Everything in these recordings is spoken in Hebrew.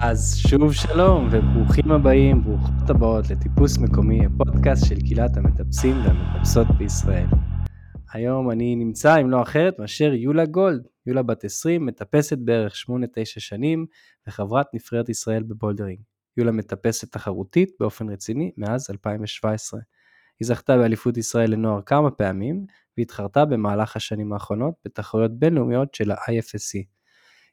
אז שוב שלום וברוכים הבאים, ברוכות הבאות לטיפוס מקומי, הפודקאסט של קהילת המטפסים והמטפסות בישראל. היום אני נמצא עם לא אחרת מאשר יולה גולד. יולה בת 20, מטפסת בערך 8-9 שנים וחברת נבחרת ישראל בבולדרינג. יולה מטפסת תחרותית באופן רציני מאז 2017. היא זכתה באליפות ישראל לנוער כמה פעמים והתחרתה במהלך השנים האחרונות בתחרויות בינלאומיות של ה-IFSC.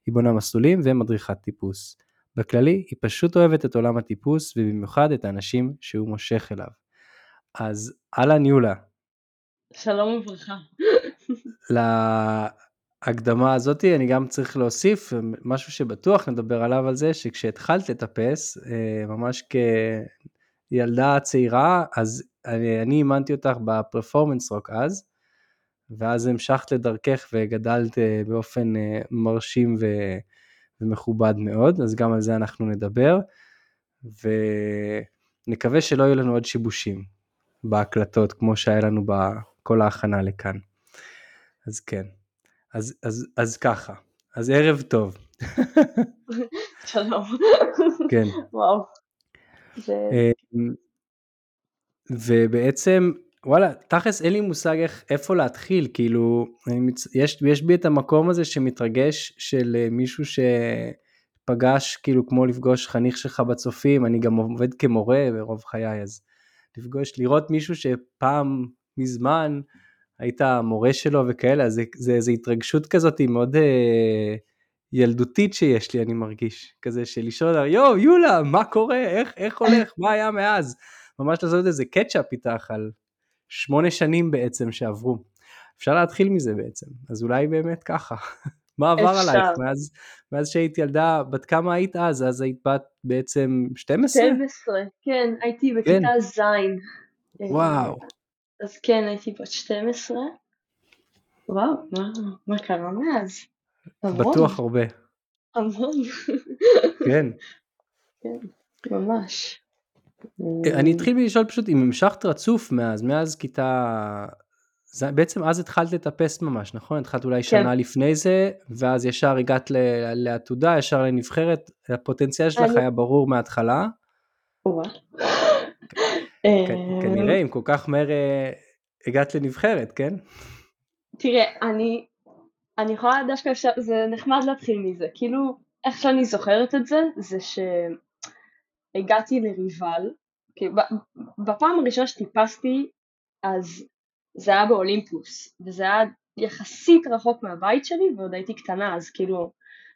היא בונה מסלולים ומדריכת טיפוס. בכללי, היא פשוט אוהבת את עולם הטיפוס ובמיוחד את האנשים שהוא מושך אליו. אז אהלן יולה. שלום וברכה. להקדמה הזאתי אני גם צריך להוסיף משהו שבטוח נדבר עליו על זה שכשהתחלת לטפס אה, ממש כילדה צעירה אז אני, אני אימנתי אותך בפרפורמנס רוק אז ואז המשכת לדרכך וגדלת אה, באופן אה, מרשים ו... ומכובד מאוד, אז גם על זה אנחנו נדבר, ונקווה שלא יהיו לנו עוד שיבושים בהקלטות, כמו שהיה לנו בכל ההכנה לכאן. אז כן, אז, אז, אז ככה, אז ערב טוב. שלום. כן. וואו. אמ, ובעצם וואלה, תכלס אין לי מושג איך, איפה להתחיל, כאילו, מצ... יש, יש בי את המקום הזה שמתרגש של אה, מישהו שפגש, כאילו, כמו לפגוש חניך שלך בצופים, אני גם עובד כמורה ברוב חיי, אז לפגוש, לראות מישהו שפעם, מזמן, היית מורה שלו וכאלה, אז זה, זה, התרגשות כזאת מאוד אה, ילדותית שיש לי, אני מרגיש, כזה של לשאול, יואו, יולה, מה קורה, איך, איך הולך, מה היה מאז? ממש לעשות איזה קטשאפ איתך על שמונה שנים בעצם שעברו. אפשר להתחיל מזה בעצם, אז אולי באמת ככה. מה עבר אפשר. עלייך מאז, מאז שהיית ילדה, בת כמה היית אז? אז היית בת בעצם 12? 12, כן, הייתי בכיתה כן. ז'. וואו. אז כן, הייתי בת 12. וואו, מה, מה קרה מאז? בטוח הרבה. המון. כן. כן, ממש. אני אתחיל מלשאול פשוט אם המשכת רצוף מאז, מאז כיתה... זה, בעצם אז התחלת לטפס ממש, נכון? התחלת אולי כן. שנה לפני זה, ואז ישר הגעת לעתודה, ישר לנבחרת, הפוטנציאל שלך. היה ברור מההתחלה. כנראה, אם כל כך מהר אה, הגעת לנבחרת, כן? תראה, אני, אני יכולה דווקא, זה נחמד להתחיל מזה, כאילו, איך שאני זוכרת את זה, זה ש... הגעתי לריבל, בפעם הראשונה שטיפסתי אז זה היה באולימפוס, וזה היה יחסית רחוק מהבית שלי ועוד הייתי קטנה אז כאילו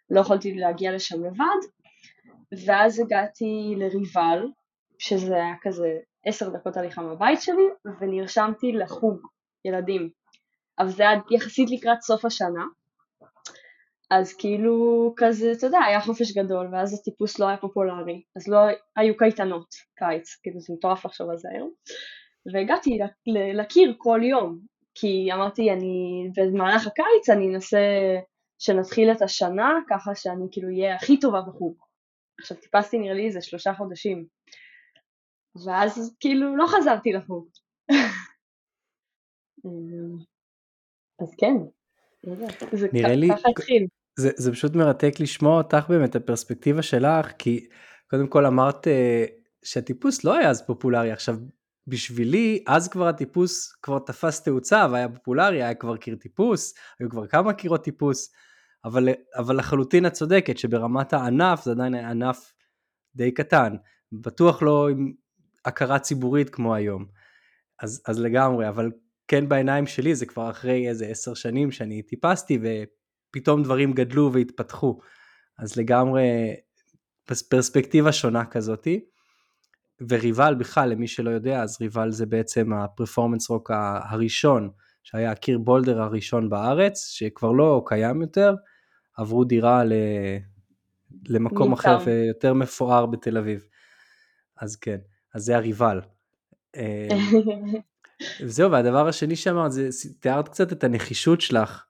לא יכולתי להגיע לשם לבד, ואז הגעתי לריבל, שזה היה כזה עשר דקות הליכה מהבית שלי, ונרשמתי לחוג ילדים, אבל זה היה יחסית לקראת סוף השנה, אז כאילו כזה, אתה יודע, היה חופש גדול, ואז הטיפוס לא היה פופולרי, אז לא היו קייטנות קיץ, כאילו זה מטורף לחשוב על זה היום, והגעתי לקיר כל יום, כי אמרתי, אני במהלך הקיץ אני אנסה שנתחיל את השנה ככה שאני כאילו אהיה הכי טובה בחוג. עכשיו טיפסתי נראה לי איזה שלושה חודשים, ואז כאילו לא חזרתי לחוג. אז כן, נראה לי, זה, זה פשוט מרתק לשמוע אותך באמת, הפרספקטיבה שלך, כי קודם כל אמרת אה, שהטיפוס לא היה אז פופולרי, עכשיו בשבילי, אז כבר הטיפוס כבר תפס תאוצה והיה פופולרי, היה כבר קיר טיפוס, היו כבר כמה קירות טיפוס, אבל, אבל לחלוטין את צודקת שברמת הענף זה עדיין היה ענף די קטן, בטוח לא עם הכרה ציבורית כמו היום, אז, אז לגמרי, אבל כן בעיניים שלי זה כבר אחרי איזה עשר שנים שאני טיפסתי ופתאום דברים גדלו והתפתחו. אז לגמרי פרספקטיבה שונה כזאתי. וריבל בכלל, למי שלא יודע, אז ריבל זה בעצם הפרפורמנס רוק הראשון, שהיה הקיר בולדר הראשון בארץ, שכבר לא קיים יותר, עברו דירה ל... למקום אחר ויותר מפואר בתל אביב. אז כן, אז זה הריבל. וזהו, והדבר השני שאמרת, זה תיארת קצת את הנחישות שלך,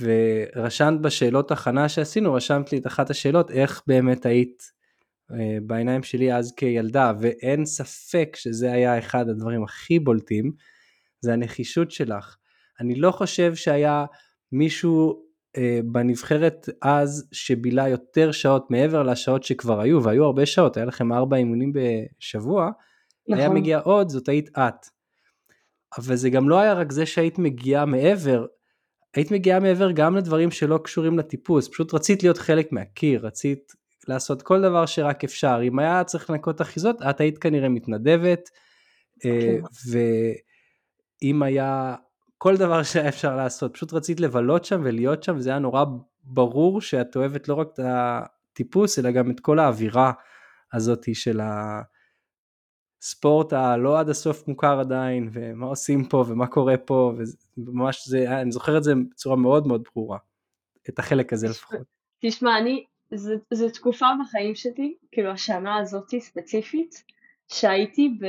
ורשמת בשאלות הכנה שעשינו, רשמת לי את אחת השאלות, איך באמת היית אה, בעיניים שלי אז כילדה, ואין ספק שזה היה אחד הדברים הכי בולטים, זה הנחישות שלך. אני לא חושב שהיה מישהו אה, בנבחרת אז שבילה יותר שעות מעבר לשעות שכבר היו, והיו הרבה שעות, היה לכם ארבע אימונים בשבוע, נכון. היה מגיע עוד, זאת היית את. אבל זה גם לא היה רק זה שהיית מגיעה מעבר, היית מגיעה מעבר גם לדברים שלא קשורים לטיפוס, פשוט רצית להיות חלק מהקיר, רצית לעשות כל דבר שרק אפשר, אם היה צריך לנקות אחיזות, את היית כנראה מתנדבת. אה, אוקיי. ואם היה כל דבר שהיה אפשר לעשות, פשוט רצית לבלות שם ולהיות שם, וזה היה נורא ברור שאת אוהבת לא רק את הטיפוס, אלא גם את כל האווירה הזאת של הספורט הלא עד הסוף מוכר עדיין, ומה עושים פה ומה קורה פה, וממש זה, אני זוכר את זה בצורה מאוד מאוד ברורה, את החלק הזה לפחות. תשמע, אני, זו תקופה בחיים שלי, כאילו השנה הזאתי ספציפית, שהייתי ב...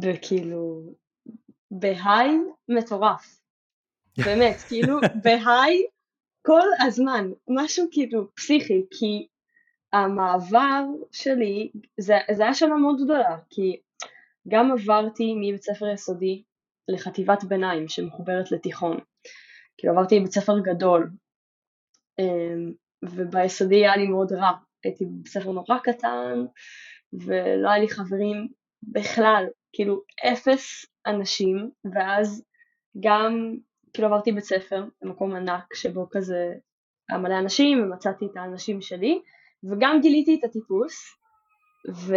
בכאילו בהיי מטורף. באמת, כאילו בהיי כל הזמן, משהו כאילו פסיכי, כי המעבר שלי, זה, זה היה שנה מאוד גדולה, כי גם עברתי מבית ספר יסודי לחטיבת ביניים שמחוברת לתיכון. כאילו עברתי בית ספר גדול, אמ, וביסודי היה לי מאוד רע, הייתי בבית ספר נורא קטן, ולא היה לי חברים בכלל, כאילו אפס אנשים, ואז גם כאילו עברתי בית ספר במקום ענק שבו כזה היה מלא אנשים ומצאתי את האנשים שלי וגם גיליתי את הטיפוס ו...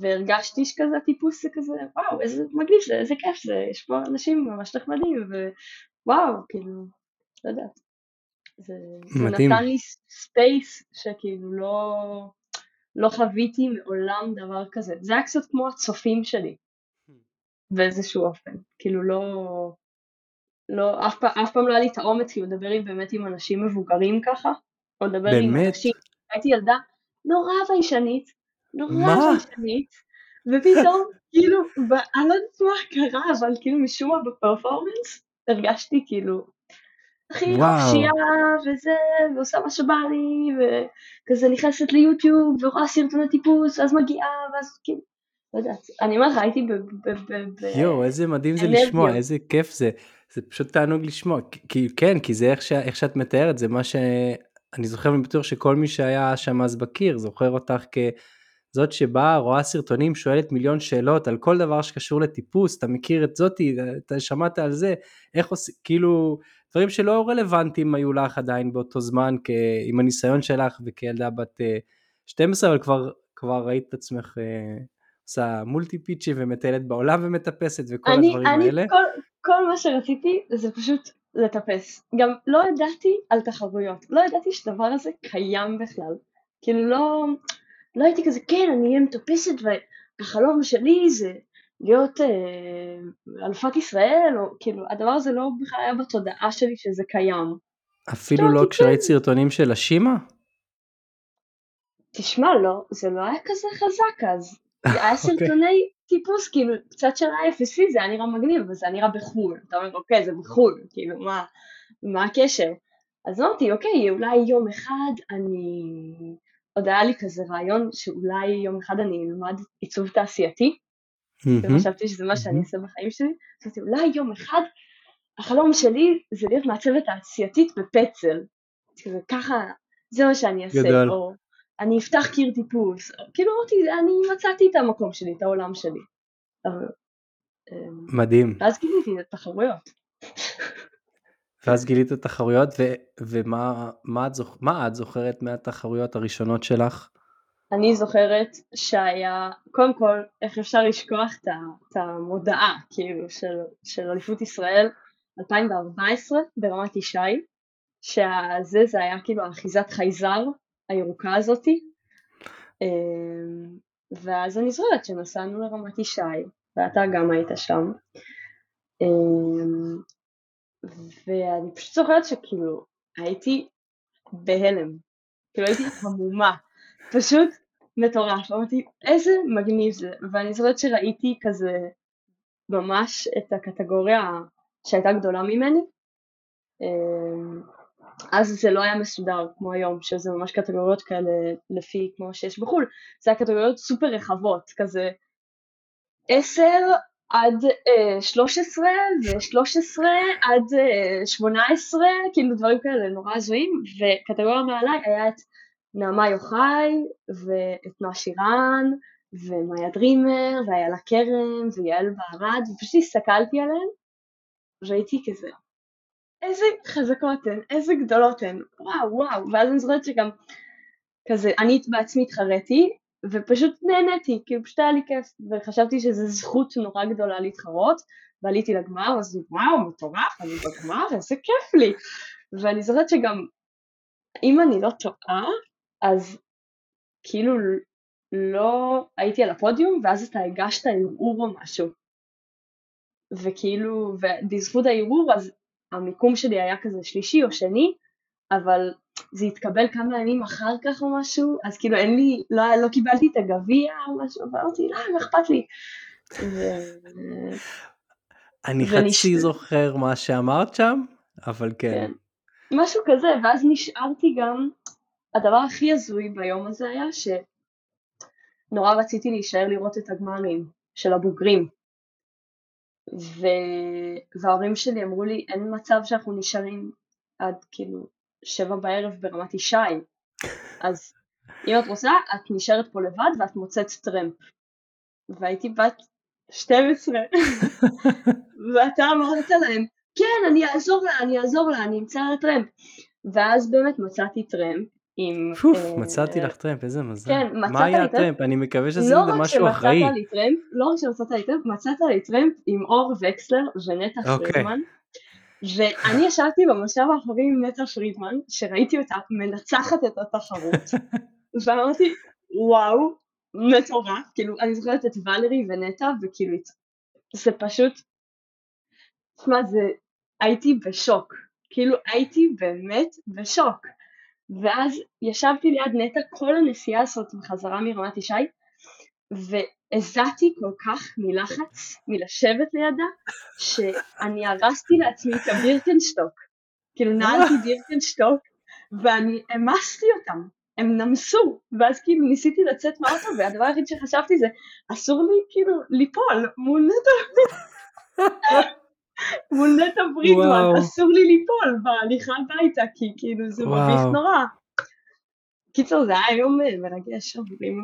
והרגשתי שכזה הטיפוס זה כזה וואו איזה מגניב זה איזה כיף זה יש פה אנשים ממש נחמדים ווואו כאילו לא יודעת. זה, זה נתן לי space שכאילו לא לא חוויתי מעולם דבר כזה. זה היה קצת כמו הצופים שלי. באיזשהו אופן. כאילו לא... לא, אף, פעם, אף פעם לא היה לי את האומץ כאילו לדבר באמת עם אנשים מבוגרים ככה, או לדבר באמת? עם אנשים, הייתי ילדה נורא ביישנית, נורא ביישנית, ופתאום כאילו, אני לא יודעת מה קרה, אבל כאילו משום מה בפרפורמנס הרגשתי כאילו הכי חופשייה וזה, ועושה מה שבא לי, וכזה נכנסת ליוטיוב ורואה סרטוני טיפוס, ואז מגיעה, ואז כאילו לא יודעת, אני אומרת לך, הייתי ב... יואו, איזה מדהים זה לשמוע, איזה כיף זה. זה פשוט תענוג לשמוע, כי כן, כי זה איך, ש, איך שאת מתארת, זה מה שאני זוכר ובטוח שכל מי שהיה שם אז בקיר, זוכר אותך כזאת שבאה, רואה סרטונים, שואלת מיליון שאלות על כל דבר שקשור לטיפוס, אתה מכיר את זאתי, אתה שמעת על זה, איך עושים, כאילו, דברים שלא רלוונטיים היו לך עדיין באותו זמן, כ, עם הניסיון שלך וכילדה בת 12, אה, אבל כבר, כבר ראית את עצמך אה, עושה מולטי פיצ'י ומטיילת בעולם ומטפסת וכל אני, הדברים אני, האלה. כל, כל מה שרציתי זה פשוט לטפס. גם לא ידעתי על תחרויות, לא ידעתי שדבר הזה קיים בכלל. כאילו לא, לא הייתי כזה, כן, אני אהיה מטפסת והחלום שלי זה להיות אה, אלופת ישראל, או כאילו, הדבר הזה לא בכלל היה בתודעה שלי שזה קיים. אפילו לא כשראית כן. סרטונים של השימה? תשמע, לא, זה לא היה כזה חזק אז. היה אוקיי. סרטוני טיפוס, כאילו, קצת של ה-FSC זה היה נראה מגניב, אבל זה היה נראה בחו"ל. אתה אומר, אוקיי, זה בחו"ל, כאילו, מה, מה הקשר? אז אמרתי, אוקיי, אולי יום אחד אני... עוד היה לי כזה רעיון שאולי יום אחד אני אלמד עיצוב תעשייתי, וחשבתי שזה מה שאני אעשה בחיים שלי, חשבתי, אולי יום אחד החלום שלי זה להיות מעצבת תעשייתית בפצל. כזה ככה, זה מה שאני אעשה. גדול. או אני אפתח קיר טיפוס, כאילו אמרתי, אני מצאתי את המקום שלי, את העולם שלי. אמ, מדהים. ואז גיליתי את התחרויות. ואז גילית את התחרויות, ו- ומה מה את, זוכ- מה את זוכרת מהתחרויות הראשונות שלך? אני זוכרת שהיה, קודם כל, איך אפשר לשכוח את המודעה, כאילו, של, של אליפות ישראל 2014 ברמת ישי, שזה, זה היה כאילו אחיזת חייזר הירוקה הזאתי. אמ, ואז אני זוכרת שנסענו לרמת ישי, ואתה גם היית שם. אמ, ואני פשוט זוכרת שכאילו הייתי בהלם, כאילו הייתי המומה, פשוט מטורף, אמרתי איזה מגניב זה, ואני זוכרת שראיתי כזה ממש את הקטגוריה שהייתה גדולה ממני, אמ, אז זה לא היה מסודר כמו היום, שזה ממש קטגוריות כאלה לפי כמו שיש בחו"ל, זה היה קטגוריות סופר רחבות, כזה עשר עד uh, 13 ו-13 עד uh, 18, כאילו דברים כאלה נורא הזויים, וקטגוריה מעליי היה את נעמה יוחאי ואת נועה שירן ומאיה דרימר ואיילה כרם ויעל בערד, ופשוט הסתכלתי עליהן והייתי כזה, איזה חזקות הן, איזה גדולות הן, וואו וואו, ואז אני זוכרת שגם כזה, אני בעצמי התחרתי, ופשוט נהניתי, כי פשוט היה לי כיף, וחשבתי שזו זכות נורא גדולה להתחרות, ועליתי לגמר, אז וואו, מטורף, אני בגמר, איזה כיף לי. ואני זוכרת שגם, אם אני לא טועה, אז כאילו לא הייתי על הפודיום, ואז אתה הגשת ערעור או משהו. וכאילו, ובזכות הערעור, אז המיקום שלי היה כזה שלישי או שני, אבל זה התקבל כמה ימים אחר כך או משהו, אז כאילו אין לי, לא, לא קיבלתי את הגביע או משהו, ואמרתי, לא, מה אכפת לי. אני חצי זוכר מה שאמרת שם, אבל כן. כן. משהו כזה, ואז נשארתי גם, הדבר הכי הזוי ביום הזה היה שנורא רציתי להישאר לראות את הגמרים של הבוגרים. ו... וההורים שלי אמרו לי, אין מצב שאנחנו נשארים עד כאילו שבע בערב ברמת ישי, אז אם את רוצה, את נשארת פה לבד ואת מוצאת טרמפ. והייתי בת 12, ואתה אמרת להם, כן, אני אעזור לה, אני אעזור לה, אני אמצא לה טרמפ. ואז באמת מצאתי טרמפ עם... פוף, אה, מצאתי לך טרמפ, איזה מזל. כן, מצאת מה היה הטרמפ? אני מקווה שזה לא משהו אחראי. לא רק שמצאת לי טרמפ, לא רק שמצאת לי טרמפ, מצאת לי טרמפ עם אור וקסלר ונטע אוקיי. פרידמן. ואני ישבתי במושב האחורי עם נטע פרידמן, שראיתי אותה מנצחת את התחרות, ואמרתי, וואו, מטורף, כאילו, אני זוכרת את ולרי ונטע, וכאילו, זה פשוט, תשמע, זה, הייתי בשוק, כאילו, הייתי באמת בשוק. ואז ישבתי ליד נטע כל הנסיעה הזאת בחזרה מרמת ישי, הזעתי כל כך מלחץ, מלשבת לידה, שאני הרסתי לעצמי את הבירקנשטוק. כאילו נעלתי בירקנשטוק, ואני המסתי אותם, הם נמסו, ואז כאילו ניסיתי לצאת מהאוטו, והדבר היחיד שחשבתי זה, אסור לי כאילו ליפול מול נטע, מול נטע ברידמן, אסור לי ליפול בהליכה הביתה, כי כאילו זה מביך נורא. קיצור זה היה יום אה, מרגש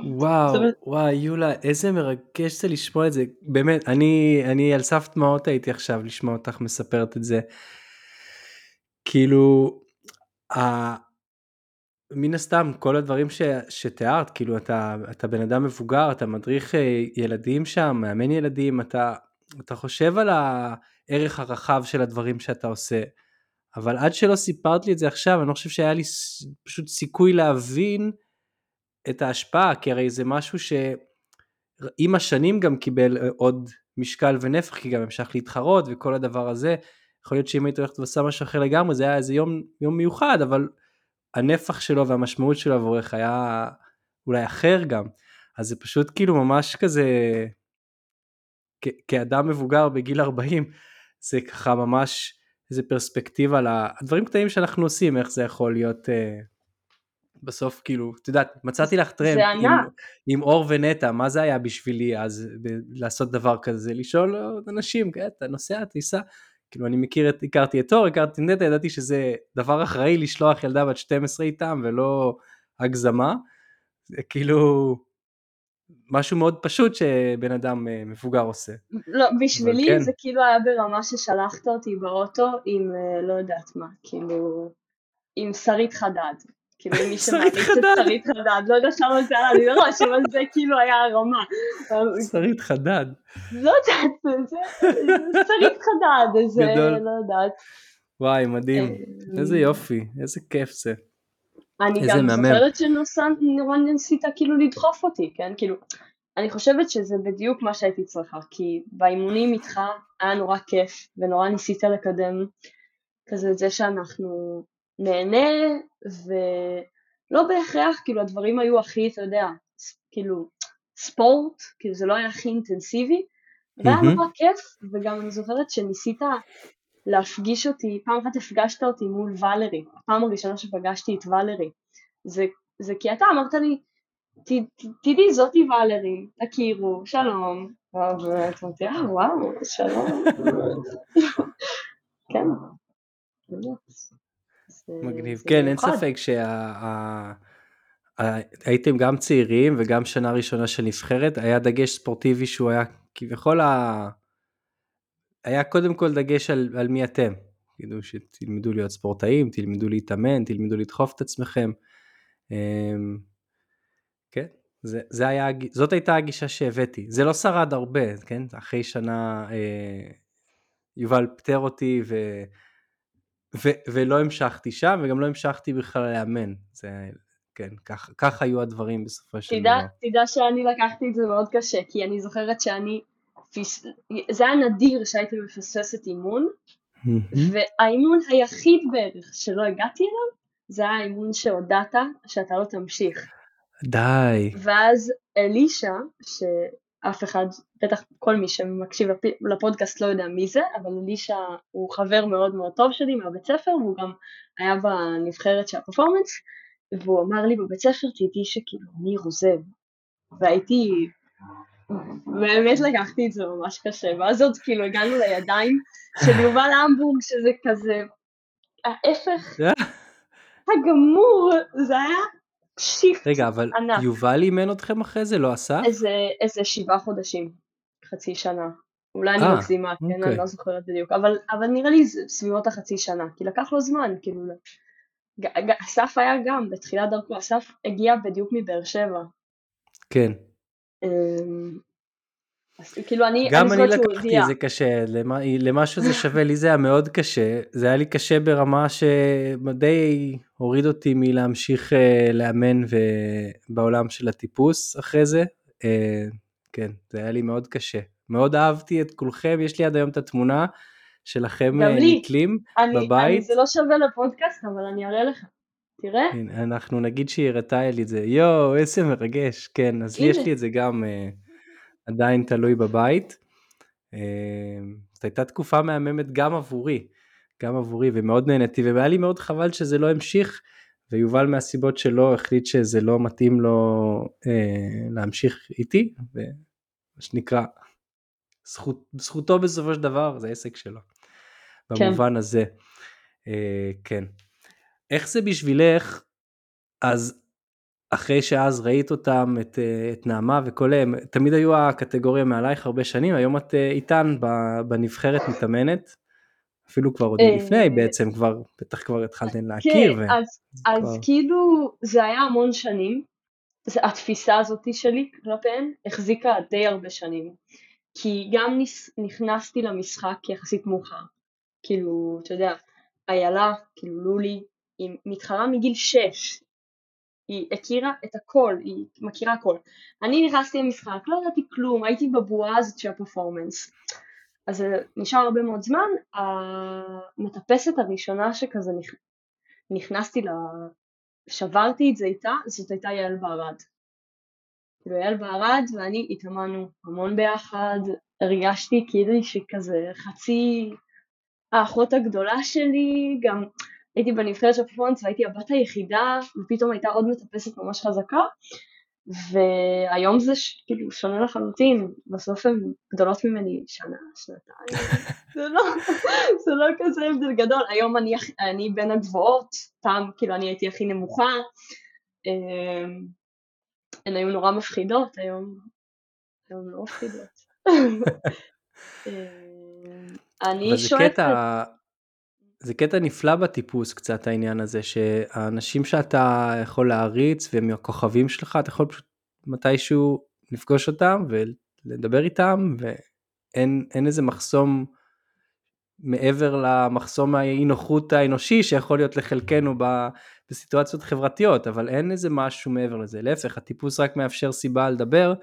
וואו וואי יולה איזה מרגש זה לשמוע את זה באמת אני אני על סף דמעות הייתי עכשיו לשמוע אותך מספרת את זה. כאילו ה... מן הסתם כל הדברים ש, שתיארת כאילו אתה אתה בן אדם מבוגר אתה מדריך אה, ילדים שם מאמן ילדים אתה אתה חושב על הערך הרחב של הדברים שאתה עושה. אבל עד שלא סיפרת לי את זה עכשיו, אני לא חושב שהיה לי פשוט סיכוי להבין את ההשפעה, כי הרי זה משהו שעם השנים גם קיבל אה, עוד משקל ונפח, כי גם המשך להתחרות וכל הדבר הזה. יכול להיות שאם היית הולכת ועושה משהו אחר לגמרי, זה היה איזה יום, יום מיוחד, אבל הנפח שלו והמשמעות שלו עבורך היה אולי אחר גם. אז זה פשוט כאילו ממש כזה, כאדם מבוגר בגיל 40, זה ככה ממש איזה פרספקטיבה על הדברים קטנים שאנחנו עושים, איך זה יכול להיות אה, בסוף כאילו, את יודעת, מצאתי לך טרמפ עם, עם אור ונטע, מה זה היה בשבילי אז ב- לעשות דבר כזה, לשאול אנשים, כן, אתה נוסע, תיסע, כאילו אני מכיר את, הכרתי את אור, הכרתי את נטע, ידעתי שזה דבר אחראי לשלוח ילדה בת 12 איתם ולא הגזמה, זה כאילו משהו מאוד פשוט שבן אדם אה, מבוגר עושה. לא, בשבילי כן. זה כאילו היה ברמה ששלחת אותי באוטו עם אה, לא יודעת מה, כאילו, עם שרית חדד. כאילו מי שמעריץ את שרית חדד, לא יודעת למה זה היה לי לראש, אבל זה כאילו היה הרמה. שרית חדד. לא יודעת, זה שרית חדד, זה לא יודעת. וואי, מדהים, אה, איזה יופי, איזה כיף זה. אני גם זוכרת שנורא ניסית כאילו לדחוף אותי, כן? כאילו, אני חושבת שזה בדיוק מה שהייתי צריכה, כי באימונים איתך היה נורא כיף, ונורא ניסית לקדם כזה את זה שאנחנו נהנה, ולא בהכרח, כאילו הדברים היו הכי, אתה יודע, כאילו, ספורט, כאילו זה לא היה הכי אינטנסיבי, והיה נורא כיף, וגם אני זוכרת שניסית להפגיש אותי, פעם אחת הפגשת אותי מול ולרי, הפעם הראשונה שפגשתי את ולרי, זה, זה כי אתה אמרת לי, תדעי זאתי ואלרי, תכירו, שלום. ואמרתי, אה וואו, שלום. כן. מגניב, כן, אין ספק שהייתם גם צעירים וגם שנה ראשונה של נבחרת, היה דגש ספורטיבי שהוא היה כביכול, היה קודם כל דגש על, על מי אתם, כאילו שתלמדו להיות ספורטאים, תלמדו להתאמן, תלמדו לדחוף את עצמכם. אמ, כן, זה, זה היה, זאת הייתה הגישה שהבאתי. זה לא שרד הרבה, כן? אחרי שנה אה, יובל פיטר אותי ו, ו, ולא המשכתי שם, וגם לא המשכתי בכלל לאמן. זה, כן, כך, כך היו הדברים בסופו של דבר. תדע שאני לקחתי את זה מאוד קשה, כי אני זוכרת שאני, זה היה נדיר שהייתי מפספסת אימון, והאימון היחיד בערך שלא הגעתי אליו, זה היה האימון שהודעת שאתה לא תמשיך. די. ואז אלישע, שאף אחד, בטח כל מי שמקשיב לפודקאסט לא יודע מי זה, אבל אלישע הוא חבר מאוד מאוד טוב שלי מהבית ספר, והוא גם היה בנבחרת של הפרפורמנס, והוא אמר לי בבית ספר, תדעי שכאילו אני עוזב. והייתי, באמת לקחתי את זה ממש קשה, ואז עוד כאילו הגענו לידיים של יובל המבורג, שזה כזה ההפך הגמור, זה היה שיפט רגע, אבל ענק. יובל אימן אתכם אחרי זה, לא עשה? איזה, איזה שבעה חודשים, חצי שנה. אולי אני אה, מגזימה, כן, אוקיי. אני לא זוכרת בדיוק, אבל, אבל נראה לי סביבות החצי שנה, כי לקח לו זמן, כאילו, אסף היה גם, בתחילת דרכו, אסף הגיע בדיוק מבאר שבע. כן. אמ, אז כאילו אני, גם אני, לקחתי את זה קשה, למשהו זה שווה, לי זה היה מאוד קשה, זה היה לי קשה ברמה שדי הוריד אותי מלהמשיך uh, לאמן בעולם של הטיפוס אחרי זה, uh, כן, זה היה לי מאוד קשה, מאוד אהבתי את כולכם, יש לי עד היום את התמונה שלכם אה, נתלים בבית. אני, זה לא שווה לפודקאסט, אבל אני אראה לך. תראה. אנחנו נגיד שהיא הראתה לי את זה, יואו, איזה מרגש, כן, אז יש לי את זה גם. Uh, עדיין תלוי בבית. אמ, זאת הייתה תקופה מהממת גם עבורי, גם עבורי, ומאוד נהניתי, והיה לי מאוד חבל שזה לא המשיך, ויובל מהסיבות שלו החליט שזה לא מתאים לו אה, להמשיך איתי, ומה שנקרא, זכות, זכותו בסופו של דבר, זה עסק שלו, כן. במובן כן. הזה. אה, כן. איך זה בשבילך, אז אחרי שאז ראית אותם, את, אה, את נעמה וכל הם, תמיד היו הקטגוריה מעלייך הרבה שנים, היום את אה, איתן בנבחרת מתאמנת, אפילו כבר עוד לפני אה, בעצם, כבר, בטח כבר התחלתם להכיר. כן, ו... אז, אז כבר... כאילו זה היה המון שנים, התפיסה הזאת שלי כלפיהם החזיקה די הרבה שנים, כי גם נכנסתי למשחק יחסית מאוחר, כאילו, אתה יודע, איילה, כאילו לולי, היא מתחרה מגיל 6, היא הכירה את הכל, היא מכירה הכל. אני נכנסתי למשחק, לא ידעתי כלום, הייתי בבועה הזאת של הפרפורמנס. אז נשאר הרבה מאוד זמן, המטפסת הראשונה שכזה נכנסתי לה, שברתי את זה איתה, זאת הייתה יעל בערד. כאילו יעל בערד ואני התאמנו המון ביחד, הרגשתי כאילו שכזה חצי האחות הגדולה שלי, גם הייתי בנבחרת של פרפורמנס והייתי הבת היחידה ופתאום הייתה עוד מטפסת ממש חזקה והיום זה ש... כאילו שונה לחלוטין, בסוף הן גדולות ממני שנה, שנתיים, זה, לא, זה לא כזה הבדל גדול, היום אני, אני בין הגבוהות, פעם כאילו אני הייתי הכי נמוכה, אמ, הן היו נורא מפחידות, היום, היום לא מפחידות. אמ, אני שואלת... זה קטע נפלא בטיפוס קצת העניין הזה שהאנשים שאתה יכול להריץ והם הכוכבים שלך אתה יכול פשוט מתישהו לפגוש אותם ולדבר איתם ואין איזה מחסום מעבר למחסום האי נוחות האנושי שיכול להיות לחלקנו בסיטואציות חברתיות אבל אין איזה משהו מעבר לזה. להפך הטיפוס רק מאפשר סיבה לדבר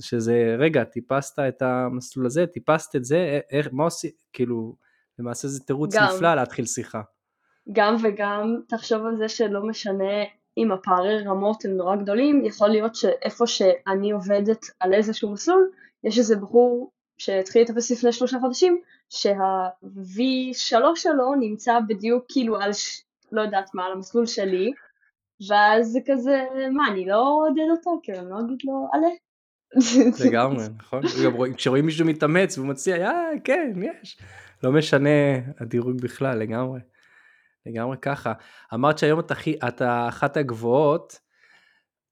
שזה רגע טיפסת את המסלול הזה טיפסת את זה איך מה עושים? כאילו למעשה זה תירוץ גם, נפלא להתחיל שיחה. גם וגם תחשוב על זה שלא משנה אם הפערי רמות הם נורא גדולים, יכול להיות שאיפה שאני עובדת על איזשהו מסלול, יש איזה בחור שהתחיל לטפס לפני שלושה חודשים, שה-V3 שלו נמצא בדיוק כאילו על, ש... לא יודעת מה, על המסלול שלי, ואז זה כזה, מה, אני לא אעודד אותו? כאילו, אני לא אגיד לו, עלה. לגמרי, נכון? כשרואים מישהו מתאמץ והוא מציע, אה, כן, יש. לא משנה הדירוג בכלל, לגמרי. לגמרי ככה. אמרת שהיום את, הכי, את אחת הגבוהות,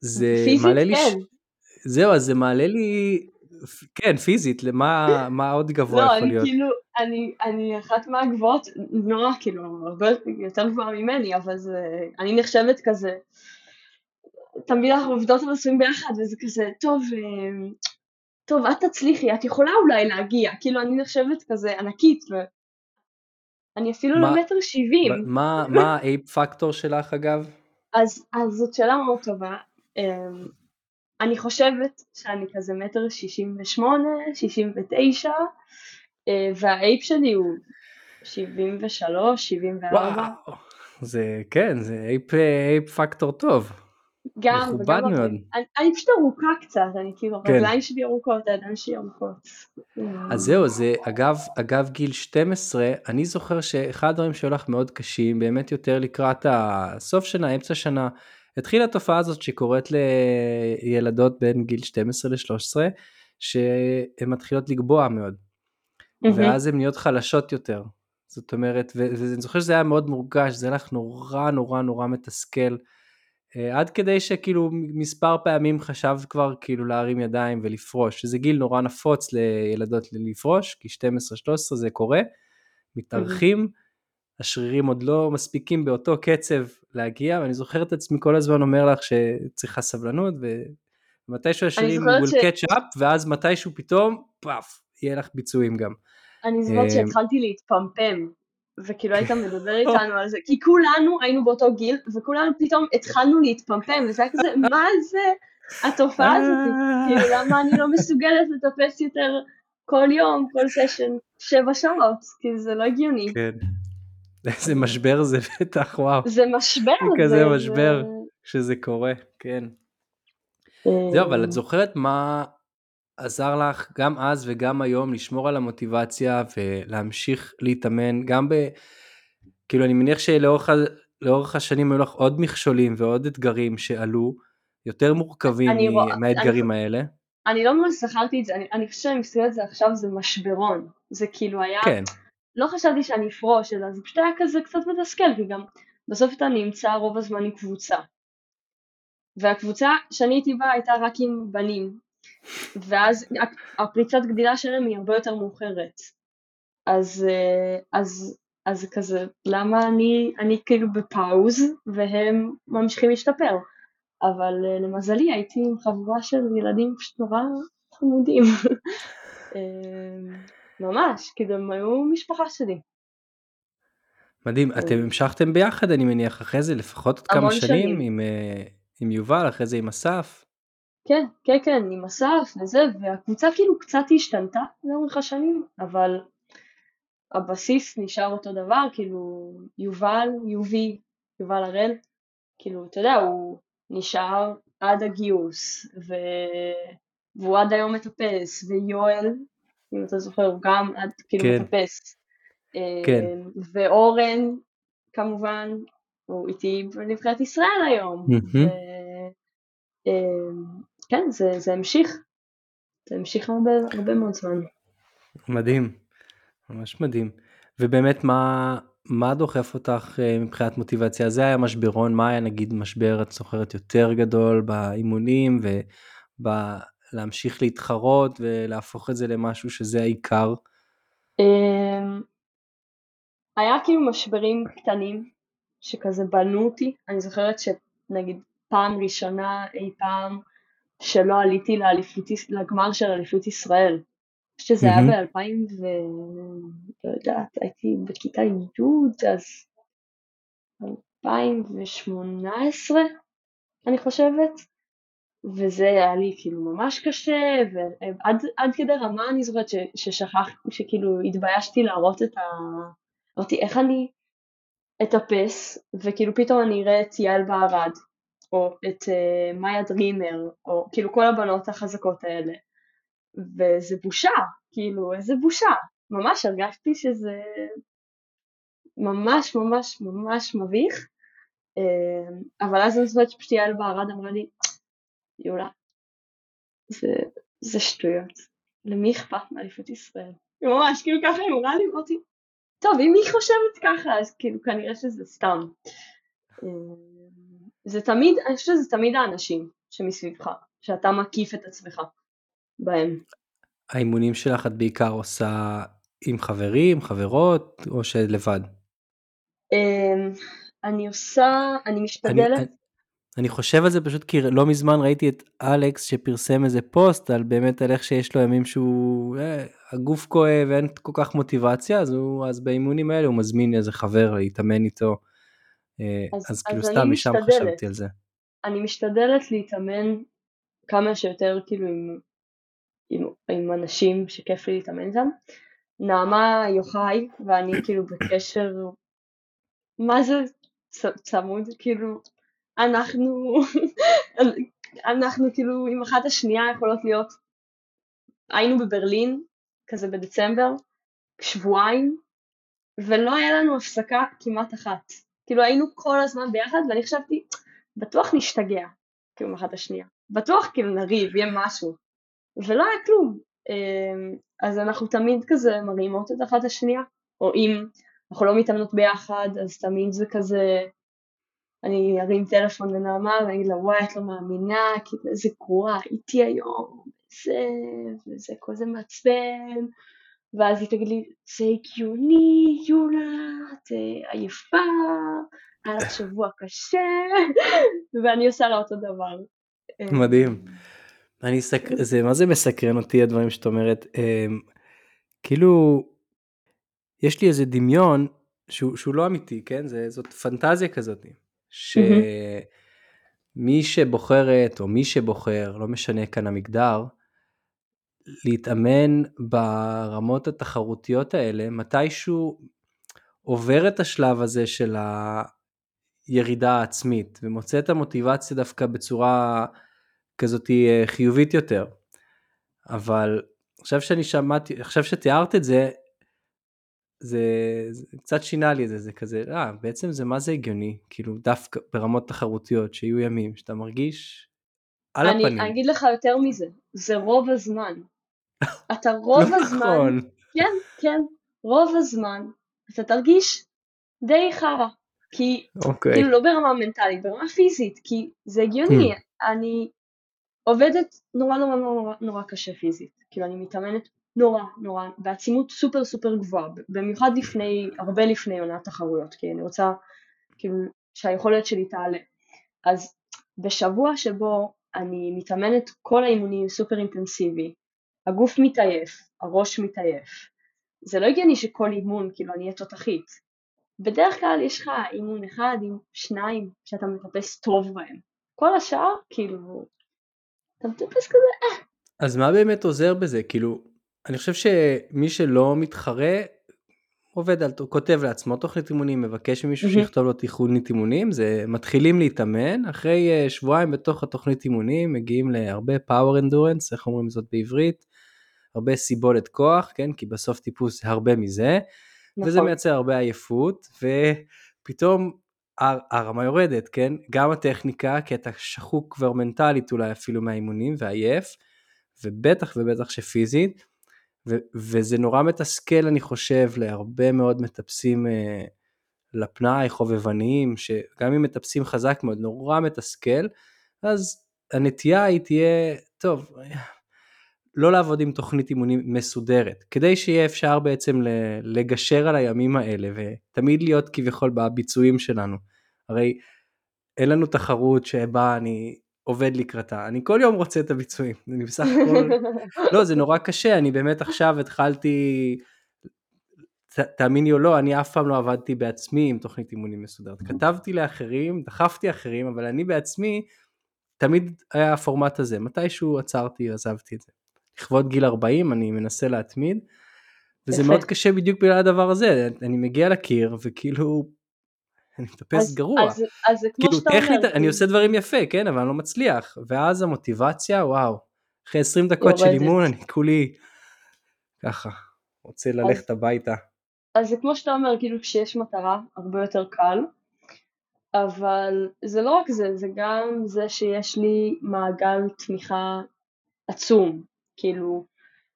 זה פיזית, מעלה לי... כן. ש... זהו, אז זה מעלה לי... כן, פיזית, למה מה עוד גבוה לא, יכול אני להיות? כאילו, אני, אני אחת מהגבוהות, נורא כאילו, הרבה יותר גבוהה ממני, אבל זה, אני נחשבת כזה, תמיד אנחנו עובדות על עצמם ביחד, וזה כזה, טוב, אה, טוב, את תצליחי, את יכולה אולי להגיע, כאילו אני נחשבת כזה ענקית, ואני אפילו לא מטר שבעים. מה, האייפ פקטור שלך אגב? אז, אז זאת שאלה מאוד טובה. אמ, אני חושבת שאני כזה מטר שישים ושמונה, שישים ותשע, אה, והאייפ שלי הוא שבעים ושלוש, שבעים וארבע. זה כן, זה אייפ, אייפ פקטור טוב. גם, מכובד מאוד. אני, אני פשוט ארוכה קצת, אני כאילו, כן. הרגליים שלי ארוכות, הידיים שלי ארוכות. אז זהו, זה אגב, אגב גיל 12, אני זוכר שאחד הדברים שהיו לך מאוד קשים, באמת יותר לקראת הסוף שנה, אמצע שנה, התחילה התופעה הזאת שקורית לילדות בין גיל 12 ל-13, שהן מתחילות לגבוה מאוד, ואז הן נהיות חלשות יותר. זאת אומרת, ואני זוכר שזה היה מאוד מורגש, זה היה לך נורא נורא נורא מתסכל. אה, עד כדי שכאילו מספר פעמים חשב כבר כאילו להרים ידיים ולפרוש, שזה גיל נורא נפוץ לילדות לפרוש, כי 12-13 זה קורה, מתארחים, השרירים עוד לא מספיקים באותו קצב להגיע, ואני זוכר את עצמי כל הזמן אומר לך שצריכה סבלנות, ומתישהו השרירים will ש... catch up, ואז מתישהו פתאום, פאף, יהיה לך ביצועים גם. אני זוכרת אה, שהתחלתי להתפמפם וכאילו היית מדבר איתנו על זה, כי כולנו היינו באותו גיל, וכולנו פתאום התחלנו להתפמפם, וזה היה כזה, מה זה התופעה הזאת? כאילו, למה אני לא מסוגלת לטפס יותר כל יום, כל סשן, שבע שעות? כאילו, זה לא הגיוני. כן. איזה משבר זה בטח, וואו. זה משבר. זה כזה משבר שזה קורה, כן. זהו, אבל את זוכרת מה עזר לך גם אז וגם היום לשמור על המוטיבציה ולהמשיך להתאמן גם ב... כאילו אני מניח שלאורך השנים היו לך עוד מכשולים ועוד אתגרים שעלו יותר מורכבים מ... מהאתגרים אני, האלה. אני לא ממש זכרתי את זה, אני, אני חושבת שאני מסתכלת על זה עכשיו זה משברון, זה כאילו היה, כן. לא חשבתי שאני אפרוש אלא זה פשוט היה כזה קצת מתסכל כי גם בסוף אתה נמצא רוב הזמן עם קבוצה והקבוצה שאני הייתי בה הייתה רק עם בנים ואז הפריצת גדילה שלהם היא הרבה יותר מאוחרת. אז, אה, אז, אז כזה, למה אני, אני כאילו בפאוז והם ממשיכים להשתפר? אבל אה, למזלי הייתי עם חבורה של ילדים פשוט נורא חמודים. אה, ממש, כאילו הם היו משפחה שלי. מדהים, אתם המשכתם ביחד אני מניח אחרי זה לפחות עוד כמה שנים, שנים. עם, עם יובל, אחרי זה עם אסף. כן, כן, כן, עם אסף וזה, והקבוצה כאילו קצת השתנתה לאורך השנים, אבל הבסיס נשאר אותו דבר, כאילו יובל, יובי, יובל הראל, כאילו, אתה יודע, הוא נשאר עד הגיוס, ו... והוא עד היום מטפס, ויואל, אם אתה זוכר, הוא גם עד כאילו כן. מטפס. כן. אה, ואורן, כמובן, הוא איתי בנבחרת ישראל היום. Mm-hmm. ו... כן, זה, זה המשיך. זה המשיך הרבה, הרבה מאוד זמן. מדהים, ממש מדהים. ובאמת מה, מה דוחף אותך אה, מבחינת מוטיבציה? זה היה משברון, מה היה נגיד משבר, את זוכרת, יותר גדול באימונים ולהמשיך להתחרות ולהפוך את זה למשהו שזה העיקר? אמ, היה כאילו משברים קטנים שכזה בנו אותי, אני זוכרת שנגיד פעם ראשונה אי פעם שלא עליתי לאליפות, לגמר של אליפות ישראל. שזה היה ב-2000 ו... לא יודעת, הייתי בכיתה י' אז 2018 אני חושבת, וזה היה לי כאילו ממש קשה, ועד כדי רמה אני זוכרת ששכחתי, שכאילו התביישתי להראות את ה... אמרתי איך אני אטפס, וכאילו פתאום אני אראה את יעל בערד, או את uh, מאיה דרימר, או כאילו כל הבנות החזקות האלה. וזה בושה, כאילו איזה בושה. ממש הרגשתי שזה ממש ממש ממש מביך, אמ, אבל אז אני זוכרת שפשוט יעל בערד אמרה לי, יולה, זה, זה שטויות, למי אכפת מאליפות ישראל? ממש, כאילו ככה היא אמרה לי, אמרתי, טוב, אם היא חושבת ככה, אז כאילו כנראה שזה סתם. זה תמיד, אני חושבת שזה תמיד האנשים שמסביבך, שאתה מקיף את עצמך בהם. האימונים שלך את בעיקר עושה עם חברים, חברות, או שלבד? אמ, אני עושה, אני משתדלת. אני, אני חושב על זה פשוט כי לא מזמן ראיתי את אלכס שפרסם איזה פוסט על באמת על איך שיש לו ימים שהוא אה, הגוף כואב ואין כל כך מוטיבציה אז הוא אז באימונים האלה הוא מזמין איזה חבר להתאמן איתו. אה, אז, אז כאילו אז סתם משם חשבתי על זה. אני משתדלת להתאמן כמה שיותר כאילו עם, עם, עם אנשים שכיף לי להתאמן איתם. נעמה יוחאי ואני כאילו בקשר מה זה צמוד כאילו אנחנו אנחנו כאילו עם אחת השנייה יכולות להיות היינו בברלין כזה בדצמבר שבועיים ולא היה לנו הפסקה כמעט אחת כאילו היינו כל הזמן ביחד ואני חשבתי בטוח נשתגע כאילו עם אחת השנייה. בטוח כאילו נריב יהיה משהו. ולא היה כלום. אמ, אז אנחנו תמיד כזה מרימות את אחת השנייה או אם אנחנו לא מתאמנות ביחד אז תמיד זה כזה אני ארים טלפון לנעמה ואני אגיד לה וואי את לא מאמינה כאילו איזה גרועה הייתי היום וזה וזה כל זה מעצבן ואז היא תגיד לי זה הגיוני יונה את עייפה היה לך שבוע קשה ואני עושה לה אותו דבר. מדהים. אני סק... זה מה זה מסקרן אותי הדברים שאת אומרת אמ, כאילו יש לי איזה דמיון שהוא, שהוא לא אמיתי כן זה זאת פנטזיה כזאת שמי שבוחרת או מי שבוחר לא משנה כאן המגדר להתאמן ברמות התחרותיות האלה מתישהו עובר את השלב הזה של הירידה העצמית ומוצא את המוטיבציה דווקא בצורה כזאת אה, חיובית יותר. אבל עכשיו שאני שמעתי, עכשיו שתיארת את זה, זה, זה קצת שינה לי את זה, זה כזה, אה, בעצם זה מה זה הגיוני, כאילו דווקא ברמות תחרותיות, שיהיו ימים שאתה מרגיש על אני, הפנים. אני אגיד לך יותר מזה, זה רוב הזמן. אתה רוב לא הזמן, נכון. כן, כן, רוב הזמן, אתה תרגיש די חרא. כי, okay. אוקיי. כאילו לא ברמה מנטלית, ברמה פיזית, כי זה הגיוני, hmm. אני עובדת נורא נורא נורא נורא קשה פיזית, כאילו אני מתאמנת נורא נורא בעצימות סופר סופר גבוהה, במיוחד לפני, הרבה לפני עונת תחרויות, כי אני רוצה כאילו שהיכולת שלי תעלה. אז בשבוע שבו אני מתאמנת כל האימונים סופר אינטנסיבי, הגוף מתעייף, הראש מתעייף, זה לא הגיוני שכל אימון כאילו אני אהיה תותחית. בדרך כלל יש לך אימון אחד עם שניים שאתה מטפס טוב בהם. כל השאר כאילו אתה מטפס כזה אה. אז מה באמת עוזר בזה? כאילו, אני חושב שמי שלא מתחרה, עובד על, כותב לעצמו תוכנית אימונים, מבקש ממישהו mm-hmm. שיכתוב לו תכנית אימונים, זה מתחילים להתאמן, אחרי uh, שבועיים בתוך התוכנית אימונים מגיעים להרבה power endurance, איך אומרים זאת בעברית? הרבה סיבולת כוח, כן? כי בסוף טיפוס זה הרבה מזה, נכון. וזה מייצר הרבה עייפות, ופתאום הרמה יורדת, כן? גם הטכניקה, כי אתה שחוק כבר מנטלית אולי אפילו מהאימונים ועייף, ובטח ובטח שפיזית, ו- וזה נורא מתסכל אני חושב להרבה מאוד מטפסים אה, לפנאי, חובבניים, שגם אם מטפסים חזק מאוד, נורא מתסכל, אז הנטייה היא תהיה, טוב, לא לעבוד עם תוכנית אימונים מסודרת, כדי שיהיה אפשר בעצם לגשר על הימים האלה ותמיד להיות כביכול בביצועים שלנו. הרי אין לנו תחרות שבה אני עובד לקראתה, אני כל יום רוצה את הביצועים, אני בסך הכל, לא זה נורא קשה, אני באמת עכשיו התחלתי, ת, תאמיני או לא, אני אף פעם לא עבדתי בעצמי עם תוכנית אימונים מסודרת, כתבתי לאחרים, דחפתי אחרים, אבל אני בעצמי, תמיד היה הפורמט הזה, מתישהו עצרתי, עזבתי את זה. לכבוד גיל 40 אני מנסה להתמיד, וזה יפה. מאוד קשה בדיוק בגלל הדבר הזה, אני מגיע לקיר וכאילו, אני מטפס אז, גרוע. אז, אז זה כמו כאילו, שאתה אומר. אני כאילו... עושה דברים יפה, כן, אבל אני לא מצליח, ואז המוטיבציה, וואו, אחרי 20 דקות של אימון אני כולי ככה, רוצה ללכת אז, הביתה. אז זה כמו שאתה אומר, כאילו כשיש מטרה, הרבה יותר קל, אבל זה לא רק זה, זה גם זה שיש לי מעגל תמיכה עצום, כאילו,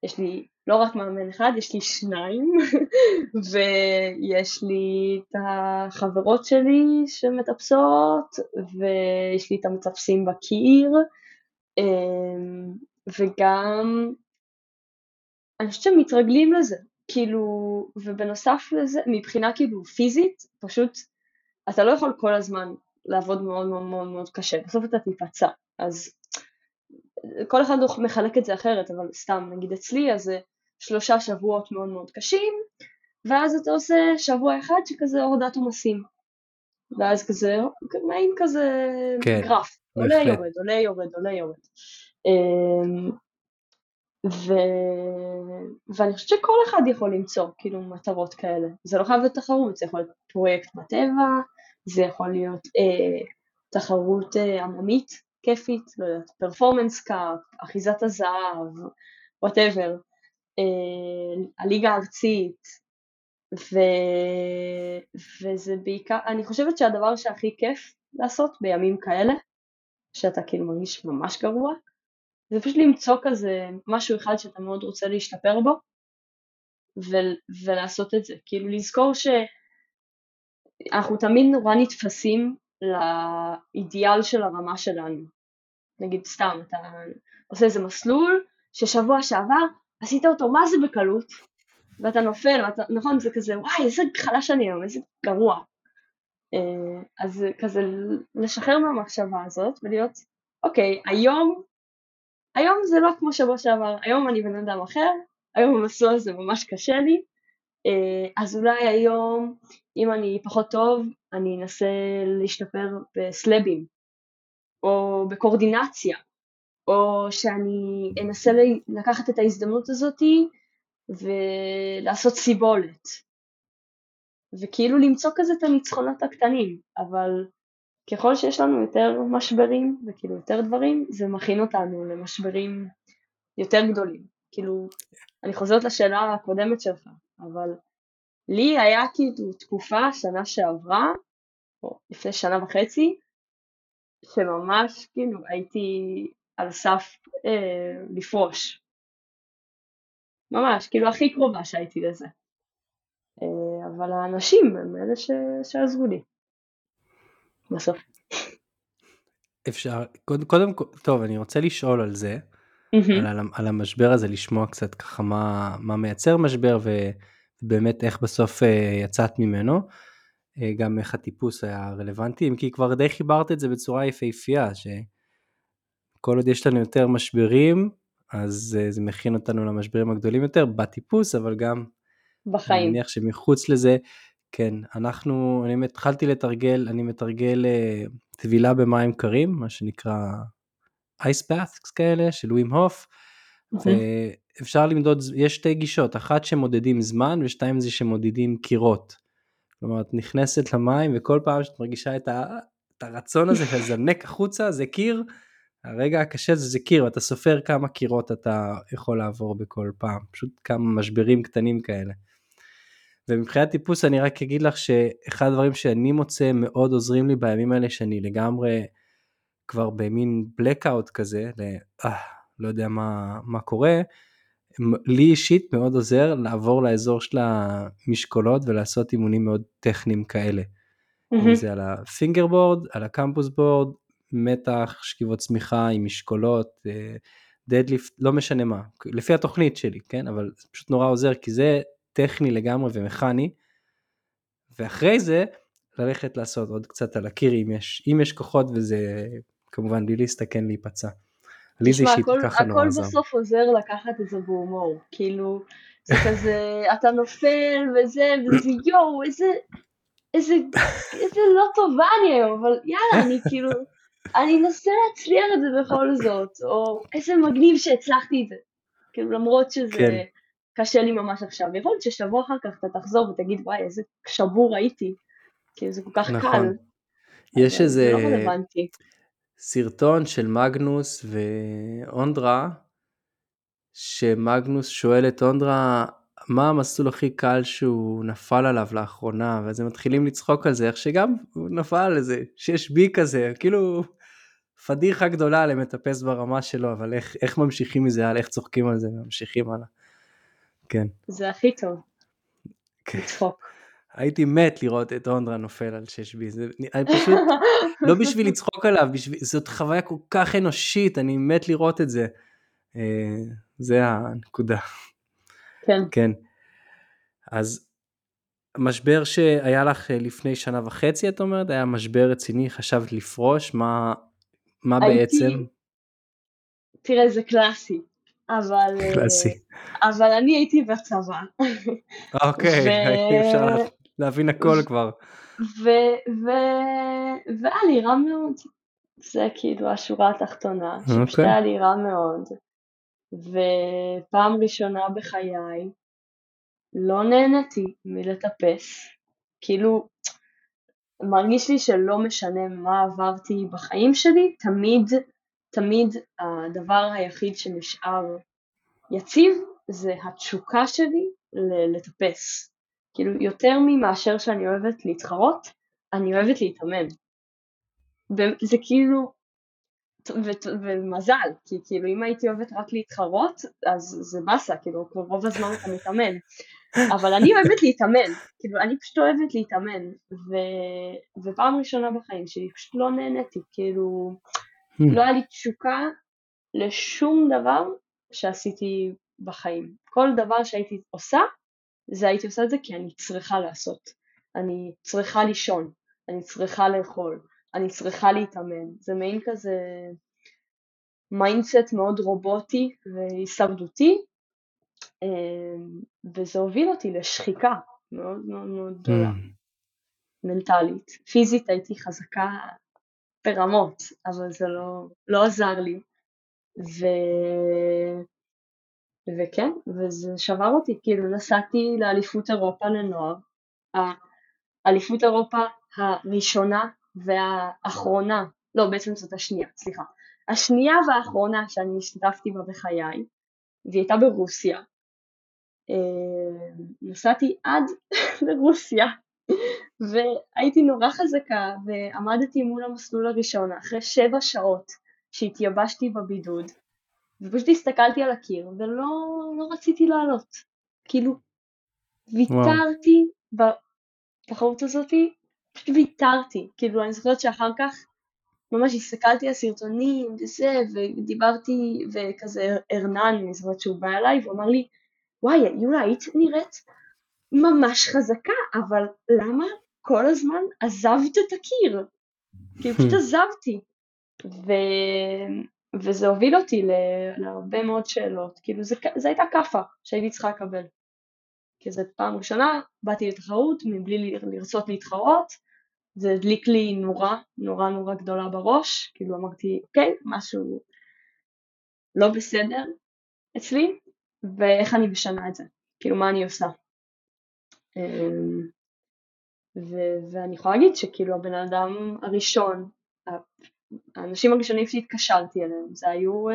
יש לי לא רק מאמן אחד, יש לי שניים, ויש לי את החברות שלי שמטפסות, ויש לי את המטפסים בקיר, אמ, וגם אני חושבת שמתרגלים לזה, כאילו, ובנוסף לזה, מבחינה כאילו פיזית, פשוט אתה לא יכול כל הזמן לעבוד מאוד מאוד מאוד מאוד קשה, בסוף אתה תיפצע, אז כל אחד מחלק את זה אחרת, אבל סתם, נגיד אצלי, אז זה שלושה שבועות מאוד מאוד קשים, ואז אתה עושה שבוע אחד שכזה הורדת עומסים. ואז כזה, מעין כזה כן, גרף, עולה יורד, עולה יורד, עולה יורד. אמ, ו... ואני חושבת שכל אחד יכול למצוא כאילו מטרות כאלה, זה לא חייב להיות תחרות, זה יכול להיות פרויקט בטבע, זה יכול להיות אה, תחרות אה, עממית כיפית, לא יודעת, Performance Cup, אחיזת הזהב, whatever, אה, הליגה הארצית, ו... וזה בעיקר, אני חושבת שהדבר שהכי כיף לעשות בימים כאלה, שאתה כאילו מרגיש ממש גרוע, זה פשוט למצוא כזה משהו אחד שאתה מאוד רוצה להשתפר בו, ו- ולעשות את זה. כאילו לזכור שאנחנו תמיד נורא נתפסים לאידיאל של הרמה שלנו. נגיד סתם, אתה עושה איזה מסלול ששבוע שעבר עשית אותו מה זה בקלות, ואתה נופל, ואתה, נכון, זה כזה, וואי, איזה חלש אני היום, איזה גרוע. אה, אז כזה לשחרר מהמחשבה הזאת ולהיות, אוקיי, היום היום זה לא כמו שבוע שעבר, היום אני בן אדם אחר, היום המסלול הזה ממש קשה לי, אז אולי היום, אם אני פחות טוב, אני אנסה להשתפר בסלאבים, או בקורדינציה, או שאני אנסה לקחת את ההזדמנות הזאתי ולעשות סיבולת. וכאילו למצוא כזה את הניצחונות הקטנים, אבל ככל שיש לנו יותר משברים וכאילו יותר דברים, זה מכין אותנו למשברים יותר גדולים. כאילו, אני חוזרת לשאלה הקודמת שלך, אבל לי היה כאילו תקופה, שנה שעברה, או לפני שנה וחצי, שממש כאילו הייתי על סף אה, לפרוש. ממש, כאילו הכי קרובה שהייתי לזה. אה, אבל האנשים הם אלה ש... שעזרו לי. בסוף. אפשר, קודם, קודם טוב, אני רוצה לשאול על זה. על, על המשבר הזה, לשמוע קצת ככה מה, מה מייצר משבר ובאמת איך בסוף אה, יצאת ממנו. אה, גם איך הטיפוס היה רלוונטי, אם כי כבר די חיברת את זה בצורה יפהפייה, שכל עוד יש לנו יותר משברים, אז אה, זה מכין אותנו למשברים הגדולים יותר בטיפוס, אבל גם בחיים. אני מניח שמחוץ לזה כן, אנחנו, אני התחלתי לתרגל, אני מתרגל uh, טבילה במים קרים, מה שנקרא אייס באת'ס כאלה, של ווים הוף, ואפשר למדוד, יש שתי גישות, אחת שמודדים זמן ושתיים זה שמודדים קירות. כלומר, את נכנסת למים וכל פעם שאת מרגישה את, ה, את הרצון הזה לזנק החוצה, זה קיר, הרגע הקשה זה, זה קיר, ואתה סופר כמה קירות אתה יכול לעבור בכל פעם, פשוט כמה משברים קטנים כאלה. ומבחינת טיפוס אני רק אגיד לך שאחד הדברים שאני מוצא מאוד עוזרים לי בימים האלה שאני לגמרי כבר במין blackout כזה, ל... אה, לא יודע מה, מה קורה, לי אישית מאוד עוזר לעבור לאזור של המשקולות ולעשות אימונים מאוד טכניים כאלה. Mm-hmm. אם זה על הפינגר בורד, על הקמפוס בורד, מתח, שכיבות צמיחה עם משקולות, דדליפט, אה, לא משנה מה, לפי התוכנית שלי, כן? אבל זה פשוט נורא עוזר כי זה טכני לגמרי ומכני, ואחרי זה ללכת לעשות עוד קצת על הקיר אם יש, אם יש כוחות וזה כמובן בלי להסתכן להיפצע. לי זה אישית ככה נורא עזר. הכל בסוף עוזר לקחת את זה בהומור, כאילו זה כזה אתה נופל וזה וזה יואו איזה איזה איזה לא טובה אני היום אבל יאללה אני כאילו אני אנסה להצליח את זה בכל זאת או איזה מגניב שהצלחתי את זה כאילו למרות שזה כן. קשה לי ממש עכשיו, יכול להיות ששבוע אחר כך אתה תחזור ותגיד וואי איזה שבור הייתי, כי זה כל כך נכון. קל. יש איזה לא סרטון של מגנוס ואונדרה, שמגנוס שואל את אונדרה מה המסלול הכי קל שהוא נפל עליו לאחרונה, ואז הם מתחילים לצחוק על זה, איך שגם הוא נפל על איזה שש בי כזה, כאילו פדיחה גדולה למטפס ברמה שלו, אבל איך, איך ממשיכים מזה הלאה, איך צוחקים על זה וממשיכים הלאה. כן. זה הכי טוב. כן. לצחוק. הייתי מת לראות את אונדרה נופל על 6B, זה אני פשוט, לא בשביל לצחוק עליו, בשביל, זאת חוויה כל כך אנושית, אני מת לראות את זה. אה, זה הנקודה. כן. כן. אז משבר שהיה לך לפני שנה וחצי, את אומרת, היה משבר רציני, חשבת לפרוש, מה, מה הייתי... בעצם? תראה, זה קלאסי, אבל... קלאסי. אבל אני הייתי בצבא. אוקיי, ו... אפשר להבין הכל כבר. והיה לי רע מאוד. זה כאילו השורה התחתונה, שפשוט אוקיי. היה לי רע מאוד. ופעם ראשונה בחיי לא נהניתי מלטפס. כאילו, מרגיש לי שלא משנה מה עברתי בחיים שלי, תמיד, תמיד הדבר היחיד שנשאר יציב זה התשוקה שלי לטפס. כאילו, יותר ממאשר שאני אוהבת להתחרות, אני אוהבת להתאמן. זה כאילו, ו- ומזל, כי כאילו אם הייתי אוהבת רק להתחרות, אז זה באסה, כאילו רוב הזמן אתה מתאמן. אבל אני אוהבת להתאמן, כאילו אני פשוט אוהבת להתאמן, ו... ופעם ראשונה בחיים שלי פשוט לא נהניתי, כאילו hmm. לא היה לי תשוקה לשום דבר שעשיתי בחיים. כל דבר שהייתי עושה, זה הייתי עושה את זה כי אני צריכה לעשות. אני צריכה לישון, אני צריכה לאכול, אני צריכה להתאמן. זה מעין כזה mindset מאוד רובוטי והישרדותי, אמ, וזה הוביל אותי לשחיקה מאוד מאוד מאוד גדולה, mm. מנטלית. פיזית הייתי חזקה ברמות, אבל זה לא, לא עזר לי. ו... וכן, וזה שבר אותי, כאילו נסעתי לאליפות אירופה לנוער, אליפות אירופה הראשונה והאחרונה, לא בעצם זאת השנייה, סליחה, השנייה והאחרונה שאני השתתפתי בה בחיי, והיא הייתה ברוסיה, אה, נסעתי עד לרוסיה והייתי נורא חזקה ועמדתי מול המסלול הראשון אחרי שבע שעות שהתייבשתי בבידוד ופשוט הסתכלתי על הקיר ולא לא רציתי לעלות כאילו ויתרתי בתחרות הזאתי פשוט ויתרתי, כאילו אני זוכרת שאחר כך ממש הסתכלתי על סרטונים וזה, ודיברתי, וכזה ארנן, אני זוכרת שהוא בא אליי ואמר לי, וואי, יולה, היית נראית ממש חזקה, אבל למה כל הזמן עזבת את הקיר? כי פשוט עזבתי. ו... וזה הוביל אותי להרבה מאוד שאלות, כאילו זה, זה הייתה כאפה שהייתי צריכה לקבל. כי זו פעם ראשונה, באתי לתחרות מבלי לרצות להתחרות, זה הדליק לי נורה, נורה נורה גדולה בראש, כאילו אמרתי, אוקיי, משהו לא בסדר אצלי, ואיך אני משנה את זה, כאילו מה אני עושה. אמ, ו- ואני יכולה להגיד שכאילו הבן אדם הראשון, האנשים הראשונים שהתקשרתי אליהם, זה היו uh,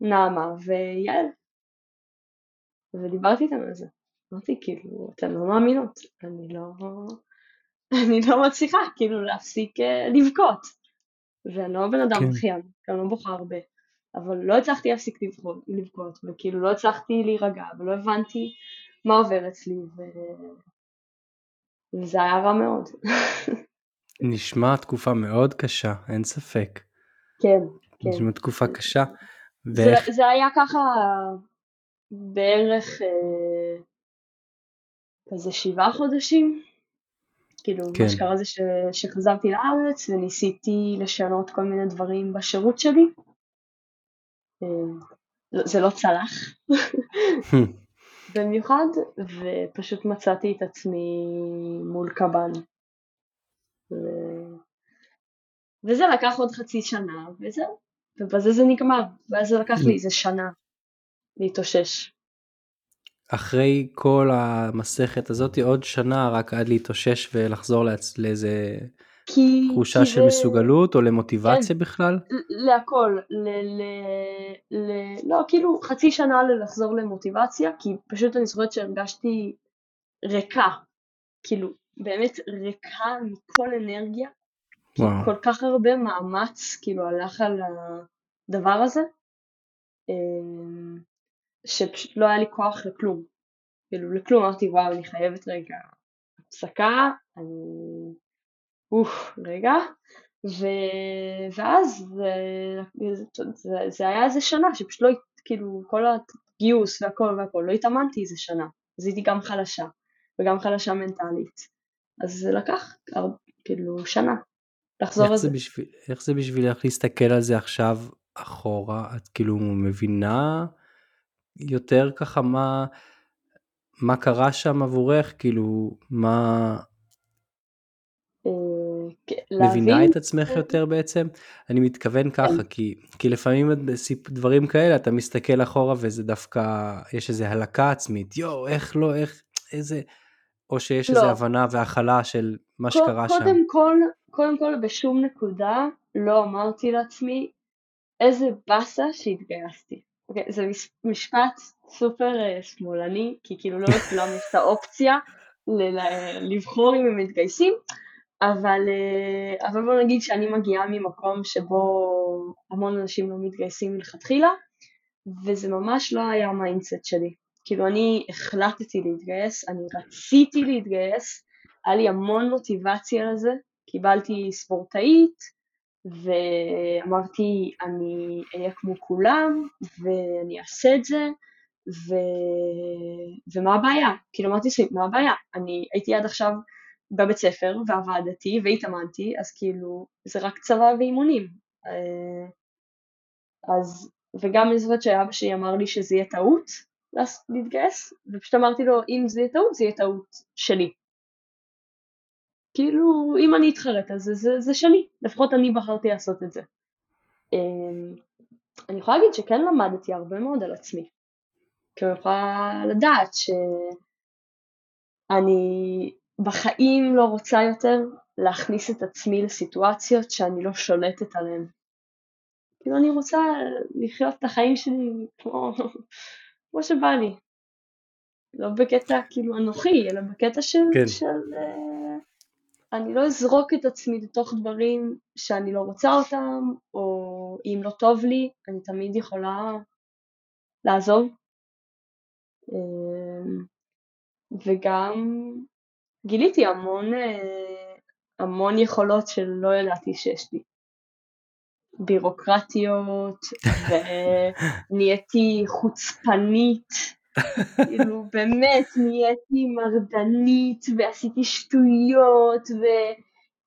נעמה ויעל, ודיברתי איתם על זה. אמרתי כאילו, אתן לא מאמינות, אני לא, אני לא מצליחה כאילו להפסיק uh, לבכות. ואני לא בן אדם בכיין, כן. אני לא בוכה הרבה. אבל לא הצלחתי להפסיק לבכות, לבכות, וכאילו לא הצלחתי להירגע, ולא הבנתי מה עובר אצלי, ו... וזה היה רע מאוד. נשמע תקופה מאוד קשה, אין ספק. כן, כן. נשמע תקופה קשה. ואיך... זה, זה היה ככה בערך אה, כזה שבעה חודשים. כאילו, כן. מה שקרה זה ש, שחזרתי לארץ וניסיתי לשנות כל מיני דברים בשירות שלי. אה, זה לא צלח. במיוחד, ופשוט מצאתי את עצמי מול קב"ן. ו... וזה לקח עוד חצי שנה, וזהו. ובזה זה נגמר, ואז זה לקח לי איזה שנה להתאושש. אחרי כל המסכת הזאת עוד שנה רק עד להתאושש ולחזור לעצ... לאיזה כי... תחושה כי של זה... מסוגלות או למוטיבציה כן, בכלל? להכל, ל, ל, ל... לא, כאילו חצי שנה ללחזור למוטיבציה, כי פשוט אני זוכרת שהרגשתי ריקה, כאילו באמת ריקה מכל אנרגיה, כי וואו. כל כך הרבה מאמץ כאילו הלך על הדבר הזה, אמ, שפשוט לא היה לי כוח לכלום, כאילו לכלום. אמרתי וואו אני חייבת רגע הפסקה, אני אוף, רגע, ו... ואז זה, זה, זה היה איזה שנה שפשוט לא, כאילו, כל הגיוס והכל והכל, לא התאמנתי איזה שנה, אז הייתי גם חלשה, וגם חלשה מנטלית, אז זה לקח כאילו שנה לחזור לזה. בשביל, איך זה בשבילך להסתכל על זה עכשיו אחורה? את כאילו מבינה יותר ככה מה, מה קרה שם עבורך? כאילו, מה... מבינה את עצמך יותר בעצם? אני מתכוון ככה, כן. כי, כי לפעמים בדברים כאלה אתה מסתכל אחורה וזה דווקא, יש איזה הלקה עצמית, יואו, איך לא, איך, איזה, או שיש לא. איזה הבנה והכלה של מה כל, שקרה קודם שם. כל, קודם כל בשום נקודה לא אמרתי לעצמי איזה באסה שהתגייסתי. Okay, אוקיי, זה משפט סופר אה, שמאלני, כי כאילו לא לכולם יש את האופציה לבחור אם הם מתגייסים, אבל, אה, אבל בוא נגיד שאני מגיעה ממקום שבו המון אנשים לא מתגייסים מלכתחילה, וזה ממש לא היה ה mindset שלי. כאילו אני החלטתי להתגייס, אני רציתי להתגייס, היה לי המון מוטיבציה לזה, קיבלתי ספורטאית, ואמרתי אני אהיה כמו כולם, ואני אעשה את זה, ו... ומה הבעיה? כאילו אמרתי לי, מה הבעיה? אני הייתי עד עכשיו בבית ספר ועבדתי והתאמנתי, אז כאילו זה רק צבא ואימונים. אה, אז, וגם אני זוכרת שאבא שלי אמר לי שזה יהיה טעות להתגייס, ופשוט אמרתי לו, אם זה יהיה טעות, זה יהיה טעות שלי. כאילו, אם אני אתחרט על זה, זה, זה שלי, לפחות אני בחרתי לעשות את זה. אה, אני יכולה להגיד שכן למדתי הרבה מאוד על עצמי. כי אני יכולה לדעת שאני בחיים לא רוצה יותר להכניס את עצמי לסיטואציות שאני לא שולטת עליהן. כאילו אני רוצה לחיות את החיים שלי כמו, כמו שבא לי. לא בקטע כאילו אנוכי, אלא בקטע של, כן. של uh, אני לא אזרוק את עצמי לתוך דברים שאני לא רוצה אותם, או אם לא טוב לי, אני תמיד יכולה לעזוב. Uh, וגם גיליתי המון, אה, המון יכולות שלא ידעתי שיש לי. בירוקרטיות, ונהייתי חוצפנית, כאילו באמת נהייתי מרדנית, ועשיתי שטויות,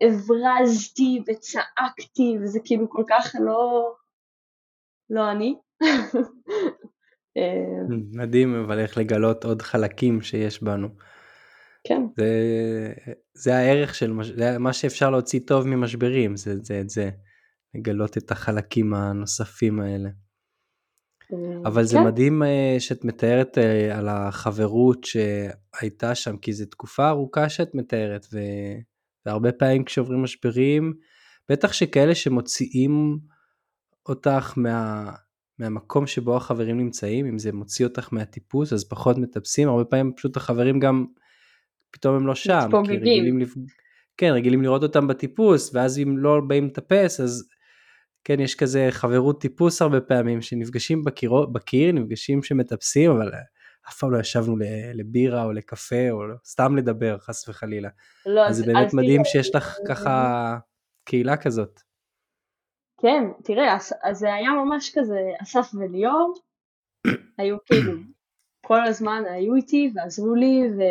והברזתי וצעקתי, וזה כאילו כל כך לא, לא אני. אה, מדהים אבל איך לגלות עוד חלקים שיש בנו. כן. זה, זה הערך של, זה מה שאפשר להוציא טוב ממשברים, זה זה, זה, לגלות את החלקים הנוספים האלה. אה, אבל זה כן. מדהים אה, שאת מתארת אה, על החברות שהייתה שם, כי זו תקופה ארוכה שאת מתארת, והרבה פעמים כשעוברים משברים, בטח שכאלה שמוציאים אותך מה, מהמקום שבו החברים נמצאים, אם זה מוציא אותך מהטיפוס, אז פחות מטפסים, הרבה פעמים פשוט החברים גם פתאום הם לא שם, כי רגילים, לפ... כן, רגילים לראות אותם בטיפוס, ואז אם לא באים לטפס, אז כן, יש כזה חברות טיפוס הרבה פעמים, שנפגשים בקיר, בקיר נפגשים שמטפסים, אבל אף פעם לא ישבנו לבירה או לקפה, או לא, סתם לדבר, חס וחלילה. לא, אז זה באמת אז מדהים תראה, שיש לך ככה קהילה כזאת. כן, תראה, אז זה היה ממש כזה, אסף וליאור, היו כאילו, כל הזמן היו איתי ועזרו לי, ו...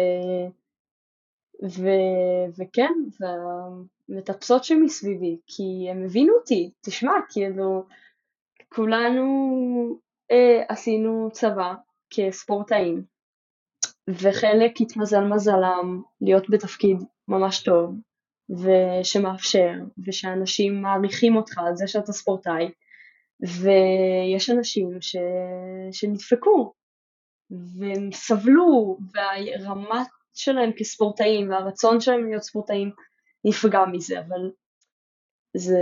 ו- וכן, והמטפסות שמסביבי, כי הם הבינו אותי, תשמע, כאילו, כולנו אה, עשינו צבא כספורטאים, וחלק התמזל מזלם להיות בתפקיד ממש טוב, ושמאפשר, ושאנשים מעריכים אותך על זה שאתה ספורטאי, ויש אנשים ש... שנדפקו, והם סבלו, והרמת שלהם כספורטאים והרצון שלהם להיות ספורטאים נפגע מזה, אבל זה...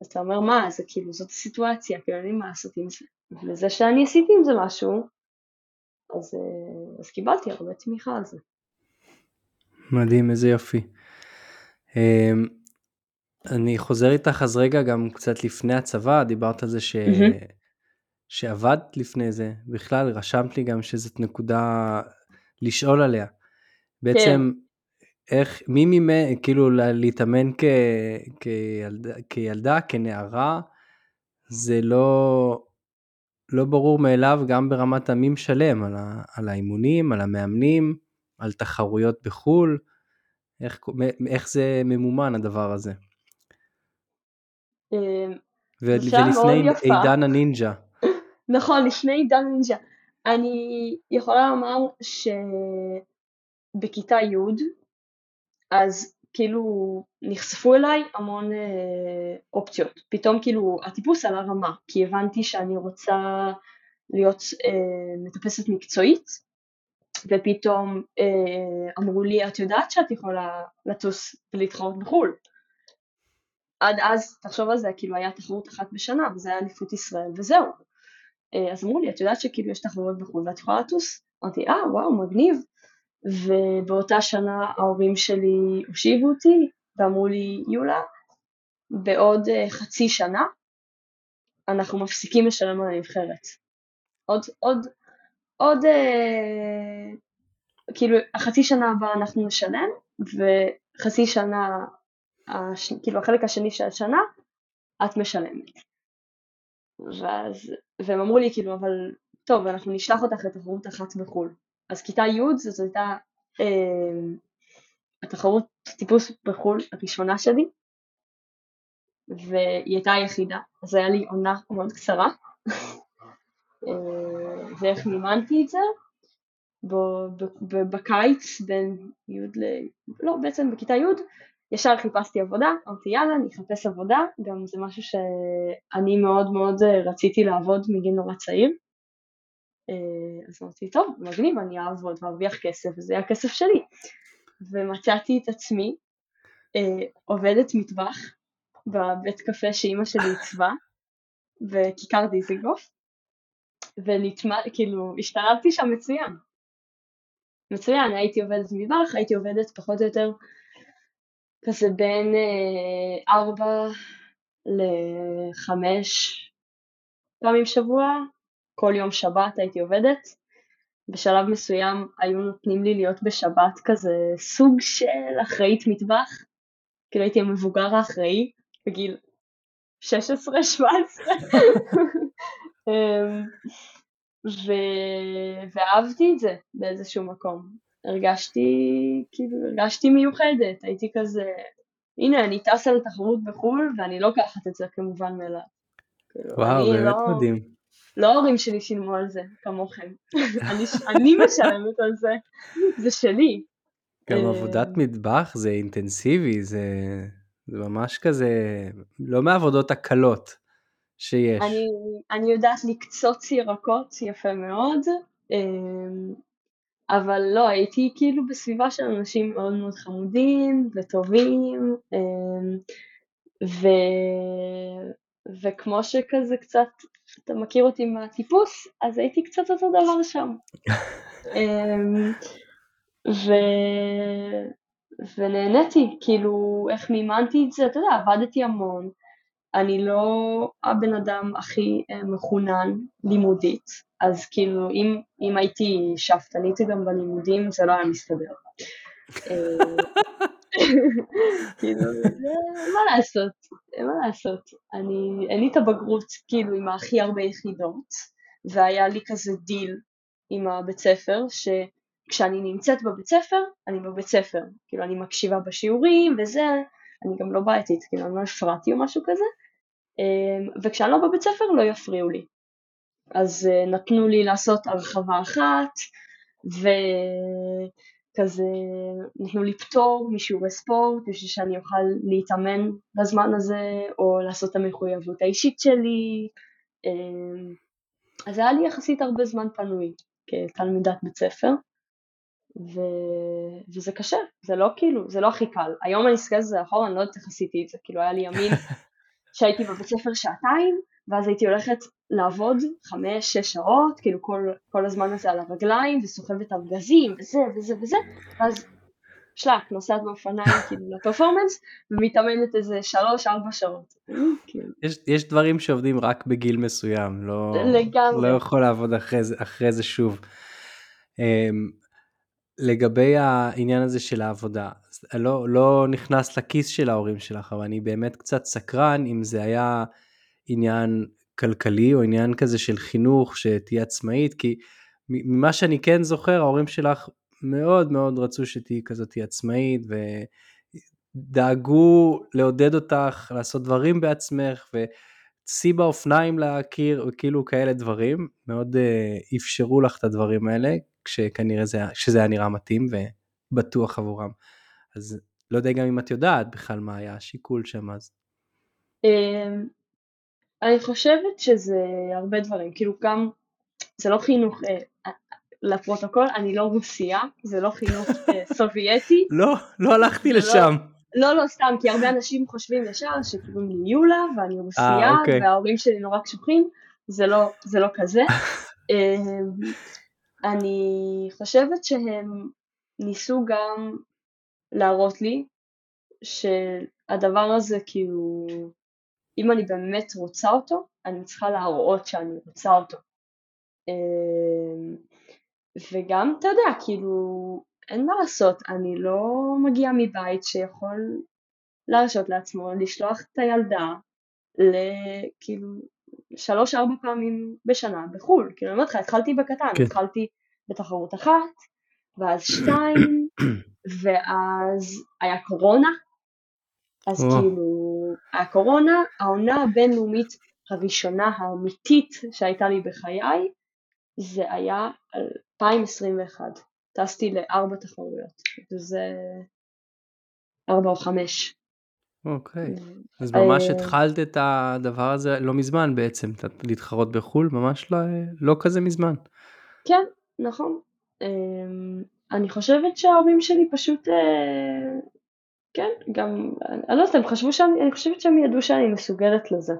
אז אתה אומר מה, זה כאילו זאת הסיטואציה, כאילו אין לי מה לעשות עם זה. וזה שאני עשיתי עם זה משהו, אז, אה, אז קיבלתי הרבה תמיכה על זה. מדהים, איזה יופי. אמ, אני חוזר איתך אז רגע גם קצת לפני הצבא, דיברת על זה ש... Mm-hmm. שעבדת לפני זה, בכלל רשמת לי גם שזאת נקודה לשאול עליה. בעצם, כן. איך, מי ממי, כאילו להתאמן כ, כילדה, כילדה, כנערה, זה לא, לא ברור מאליו גם ברמת עמים שלם, על, ה, על האימונים, על המאמנים, על תחרויות בחו"ל, איך, איך זה ממומן הדבר הזה. אמ, ולפני עידן הנינג'ה. נכון, לפני עידן הנינג'ה. אני יכולה לומר שבכיתה י' אז כאילו נחשפו אליי המון אה, אופציות. פתאום כאילו הטיפוס על הרמה, כי הבנתי שאני רוצה להיות אה, מטפסת מקצועית, ופתאום אה, אמרו לי, את יודעת שאת יכולה לטוס ולהתחרות בחו"ל. עד אז, תחשוב על זה, כאילו היה תחרות אחת בשנה, וזה היה אליפות ישראל, וזהו. אה, אז אמרו לי, את יודעת שכאילו יש תחרויות בחו"ל ואת יכולה לטוס? אמרתי, אה, וואו, מגניב. ובאותה שנה ההורים שלי הושיבו אותי ואמרו לי, יולה, בעוד uh, חצי שנה אנחנו מפסיקים לשלם על הנבחרת. עוד, עוד, עוד, uh, כאילו החצי שנה הבאה אנחנו נשלם וחצי שנה, הש, כאילו החלק השני של השנה את משלמת. ואז, והם אמרו לי כאילו אבל טוב אנחנו נשלח אותך לתחרות אחת בחו"ל. אז כיתה י' זאת הייתה אה, התחרות טיפוס בחו"ל הראשונה שלי, והיא הייתה היחידה, אז היה לי עונה מאוד קצרה, אה, ואיך מימנתי את זה? בקיץ בין י' ל... לא, בעצם בכיתה י' ישר חיפשתי עבודה, אמרתי יאללה, אני אחפש עבודה, גם זה משהו שאני מאוד מאוד רציתי לעבוד מגיל נורא צעיר, אה, אז אמרתי, טוב, מגניב, אני אעבוד וארוויח כסף, וזה היה הכסף שלי. ומצאתי את עצמי אה, עובדת מטבח בבית קפה שאימא שלי עיצבה, בכיכר דיזיגוף, וכאילו השתלבתי שם מצוין. מצוין, הייתי עובדת מטבח, הייתי עובדת פחות או יותר כזה בין אה, ארבע לחמש פעמים שבוע, כל יום שבת הייתי עובדת. בשלב מסוים היו נותנים לי להיות בשבת כזה סוג של אחראית מטבח, כאילו הייתי המבוגר האחראי בגיל 16-17. אמ, ו... ואהבתי את זה באיזשהו מקום. הרגשתי, כאילו, הרגשתי מיוחדת, הייתי כזה, הנה אני טסה לתחרות בחו"ל ואני לא לוקחת את זה כמובן מאליו. כאילו, וואו, באמת לא... מדהים. לא ההורים שלי שילמו על זה, כמוכם. אני, אני משלמת על זה, זה שלי. גם אה, עבודת מטבח זה אינטנסיבי, זה, זה ממש כזה, לא מהעבודות הקלות שיש. אני, אני יודעת לקצוץ ירקות יפה מאוד, אה, אבל לא, הייתי כאילו בסביבה של אנשים מאוד מאוד חמודים וטובים, אה, ו... וכמו שכזה קצת אתה מכיר אותי מהטיפוס, אז הייתי קצת אותו דבר שם. אמ, ו... ונהניתי, כאילו, איך מימנתי את זה, אתה יודע, עבדתי המון, אני לא הבן אדם הכי אה, מחונן לימודית, אז כאילו, אם, אם הייתי שאפתנית גם בלימודים, זה לא היה מסתדר. אה, כאילו, מה לעשות, מה לעשות, אני, אין לי את הבגרות כאילו עם הכי הרבה יחידות, והיה לי כזה דיל עם הבית ספר, שכשאני נמצאת בבית ספר, אני בבית ספר, כאילו אני מקשיבה בשיעורים וזה, אני גם לא בעייתית, כאילו אני לא הפרעתי או משהו כזה, וכשאני לא בבית ספר לא יפריעו לי. אז אה, נתנו לי לעשות הרחבה אחת, ו... כזה נתנו לי פטור משיעורי ספורט בשביל שאני אוכל להתאמן בזמן הזה או לעשות את המחויבות האישית שלי אמ, אז היה לי יחסית הרבה זמן פנוי כתלמידת בית ספר ו... וזה קשה, זה לא כאילו, זה לא הכי קל. היום אני מסתכלת על זה אחורה, אני לא יודעת איך עשיתי את זה, כאילו היה לי ימין שהייתי בבית ספר שעתיים, ואז הייתי הולכת לעבוד חמש, שש שעות, כאילו כל, כל הזמן הזה על הרגליים, וסוחבת ארגזים, וזה וזה וזה, ואז שלק, נוסעת באופניים כאילו לפרפורמנס, ומתאמנת איזה שלוש, ארבע שעות. יש, יש דברים שעובדים רק בגיל מסוים, לא, לגמרי. לא יכול לעבוד אחרי זה, אחרי זה שוב. Um, לגבי העניין הזה של העבודה, לא, לא נכנס לכיס של ההורים שלך, אבל אני באמת קצת סקרן אם זה היה עניין כלכלי או עניין כזה של חינוך, שתהיה עצמאית, כי ממה שאני כן זוכר, ההורים שלך מאוד מאוד רצו שתהיי כזאת עצמאית, ודאגו לעודד אותך לעשות דברים בעצמך, וצי באופניים להכיר, כאילו כאלה דברים, מאוד uh, אפשרו לך את הדברים האלה, כשכנראה זה, שזה היה נראה מתאים ובטוח עבורם. אז לא יודע גם אם את יודעת בכלל מה היה השיקול שם אז. אמ, אני חושבת שזה הרבה דברים, כאילו גם, זה לא חינוך, אה, לפרוטוקול, אני לא רוסיה, זה לא חינוך אה, סובייטי. לא, לא הלכתי לא- לשם. לא, לא, סתם, כי הרבה אנשים חושבים ישר שקוראים לי יולה ואני רוסיה, 아, אוקיי. וההורים שלי נורא קשוחים, זה לא, זה לא כזה. אמ, אני חושבת שהם ניסו גם להראות לי שהדבר הזה כאילו, אם אני באמת רוצה אותו, אני צריכה להראות שאני רוצה אותו. אמ, וגם, אתה יודע, כאילו, אין מה לעשות, אני לא מגיעה מבית שיכול להרשות לעצמו לשלוח את הילדה לכאילו שלוש ארבע פעמים בשנה בחו"ל, כאילו אני אומרת לך, התחלתי בקטן, כן. התחלתי בתחרות אחת, ואז שתיים, ואז היה קורונה, אז. כאילו, הקורונה, העונה הבינלאומית הראשונה האמיתית שהייתה לי בחיי, זה היה 2021. טסתי לארבע תחרויות, וזה ארבע או חמש. אוקיי, אז ממש אה, התחלת את הדבר הזה לא מזמן בעצם, להתחרות בחו"ל, ממש לא, לא כזה מזמן. כן, נכון. אני חושבת שההורים שלי פשוט, אה, כן, גם, אני לא יודעת, הם חשבו שאני, אני חושבת שהם ידעו שאני מסוגלת לזה.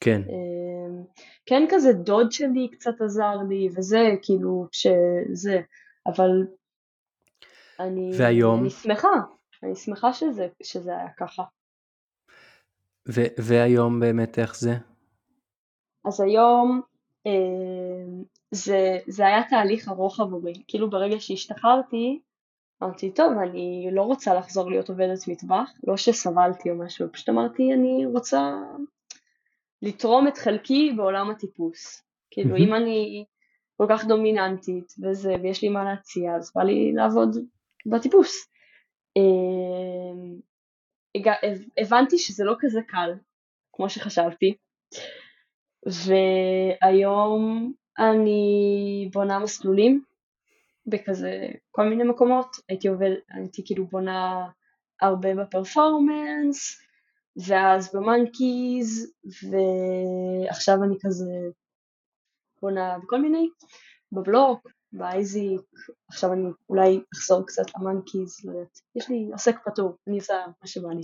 כן. אמ, כן כזה דוד שלי קצת עזר לי וזה, כאילו, שזה, אבל אני, והיום? אני שמחה, אני שמחה שזה, שזה היה ככה. ו- והיום באמת איך זה? אז היום אה, זה, זה היה תהליך ארוך עבורי, כאילו ברגע שהשתחררתי אמרתי טוב אני לא רוצה לחזור להיות עובדת מטבח, לא שסבלתי או משהו, פשוט אמרתי אני רוצה לתרום את חלקי בעולם הטיפוס. כאילו אם אני כל כך דומיננטית וזה, ויש לי מה להציע, אז בא לי לעבוד בטיפוס. אמ, הבנתי שזה לא כזה קל, כמו שחשבתי, והיום אני בונה מסלולים בכזה כל מיני מקומות, הייתי עובד, הייתי כאילו בונה הרבה בפרפורמנס, ואז במאנקיז, ועכשיו אני כזה בונה בכל מיני, בבלוק, באייזיק, עכשיו אני אולי אחזור קצת למאנקיז, לא יודעת, יש לי עוסק פטור, אני עושה מה שבא לי.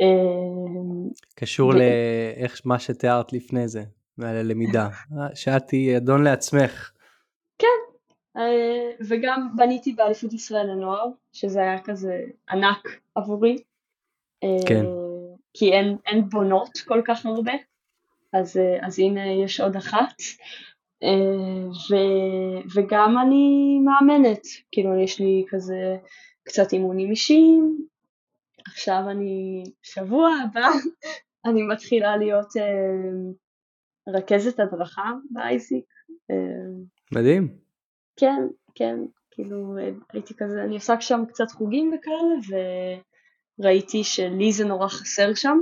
אמ, קשור. לאיך מה שתיארת לפני זה, ללמידה, שאת תהיי אדון לעצמך. כן, אה, וגם בניתי באליפות ישראל לנוער, שזה היה כזה ענק עבורי. כן. אה, כי אין, אין בונות כל כך הרבה, אז, אה, אז הנה יש עוד אחת. ו, וגם אני מאמנת, כאילו יש לי כזה קצת אימונים אישיים, עכשיו אני, שבוע הבא, אני מתחילה להיות רכזת הדרכה באייזיק. Uh, מדהים. כן, כן, כאילו הייתי כזה, אני עושה שם קצת חוגים וכאלה, וראיתי שלי זה נורא חסר שם,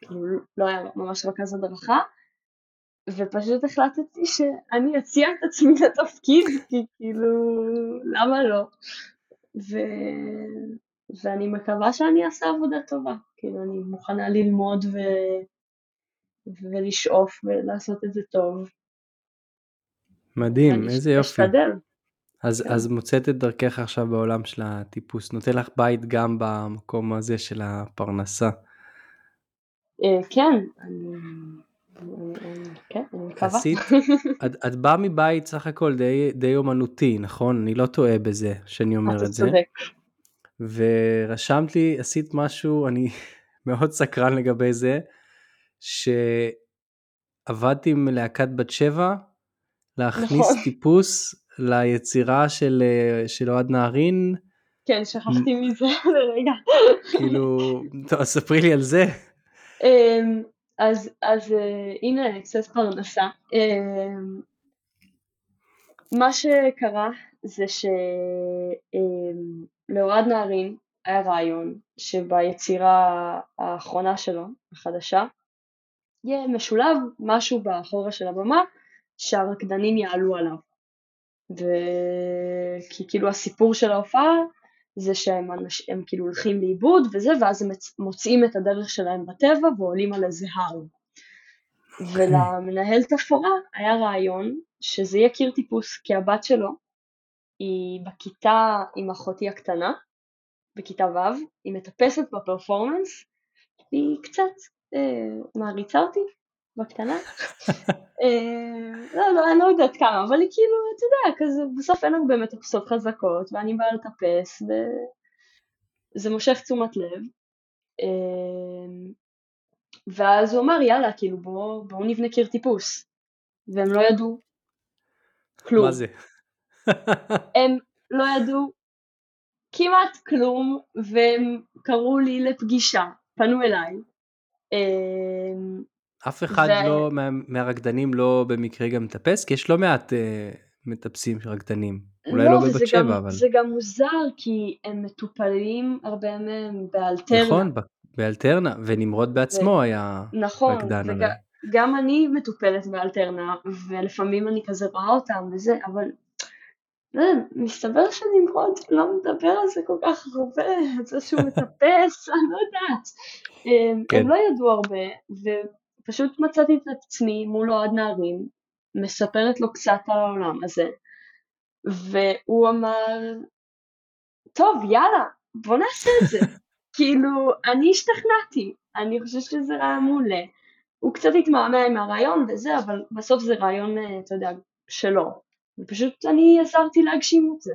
כאילו לא היה ממש רכז הדרכה, ופשוט החלטתי שאני אציע את עצמי לתפקיד, כי כאילו, למה לא? ו... ואני מקווה שאני אעשה עבודה טובה, כאילו אני מוכנה ללמוד ו... ולשאוף ולעשות את זה טוב. מדהים, איזה יופי. אשתדל. אז, כן. אז מוצאת את דרכך עכשיו בעולם של הטיפוס, נותן לך בית גם במקום הזה של הפרנסה. אה, כן, אני... כן, אני מקווה. את, את באה מבית סך הכל די, די אומנותי, נכון? אני לא טועה בזה שאני אומר אתה את זה. צודק. ורשמת לי, עשית משהו, אני מאוד סקרן לגבי זה, שעבדתי עם להקת בת שבע, להכניס נכון. טיפוס ליצירה של, של אוהד נהרין. כן, שכחתי מזה לרגע. כאילו, טוב, ספרי לי על זה. אמ, אז, אז אה, הנה קצת פרנסה. אמ, מה שקרה זה שלאוהד נהרין היה רעיון שביצירה האחרונה שלו, החדשה, יהיה משולב משהו באחורה של הבמה שהרקדנים יעלו עליו. וכי כאילו הסיפור של ההופעה זה שהם אנש... הם כאילו הולכים לאיבוד וזה, ואז הם מוצאים את הדרך שלהם בטבע ועולים על איזה הר. Okay. אוקיי. ולמנהל תפאורה היה רעיון שזה יהיה קיר טיפוס, כי הבת שלו היא בכיתה עם אחותי הקטנה, בכיתה ו', היא מטפסת בפרפורמנס, היא קצת מעריצה אותי בקטנה. אה, לא, לא, אני לא יודעת כמה, אבל היא כאילו, אתה יודע, כזה, בסוף אין הרבה מטפסות חזקות, ואני באה לטפס, וזה מושך תשומת לב. אה, ואז הוא אמר, יאללה, כאילו, בואו בוא נבנה קיר טיפוס. והם לא ידעו כלום. מה זה? הם לא ידעו כמעט כלום, והם קראו לי לפגישה, פנו אליי. אה, אף אחד ו... לא, מה, מהרקדנים לא במקרה גם מטפס? כי יש לא מעט אה, מטפסים של רקדנים. אולי לא, לא בבת שבע, אבל... זה גם מוזר, כי הם מטופלים, הרבה מהם באלטרנה. נכון, באלטרנה, ונמרוד בעצמו ו... היה נכון, רקדן. נכון, וגם אני מטופלת באלטרנה, ולפעמים אני כזה רואה אותם וזה, אבל לא, מסתבר שנמרוד לא מדבר על זה כל כך הרבה, על זה שהוא מטפס, אני לא יודעת. כן. הם לא ידעו הרבה, פשוט מצאתי את עצמי מול אוהד נערים, מספרת לו קצת על העולם הזה, והוא אמר, טוב יאללה, בוא נעשה את זה. כאילו, אני השתכנעתי, אני חושבת שזה רעיון מעולה. הוא קצת התמהמה עם הרעיון וזה, אבל בסוף זה רעיון, אה, אתה יודע, שלו. ופשוט אני עזרתי להגשים את זה.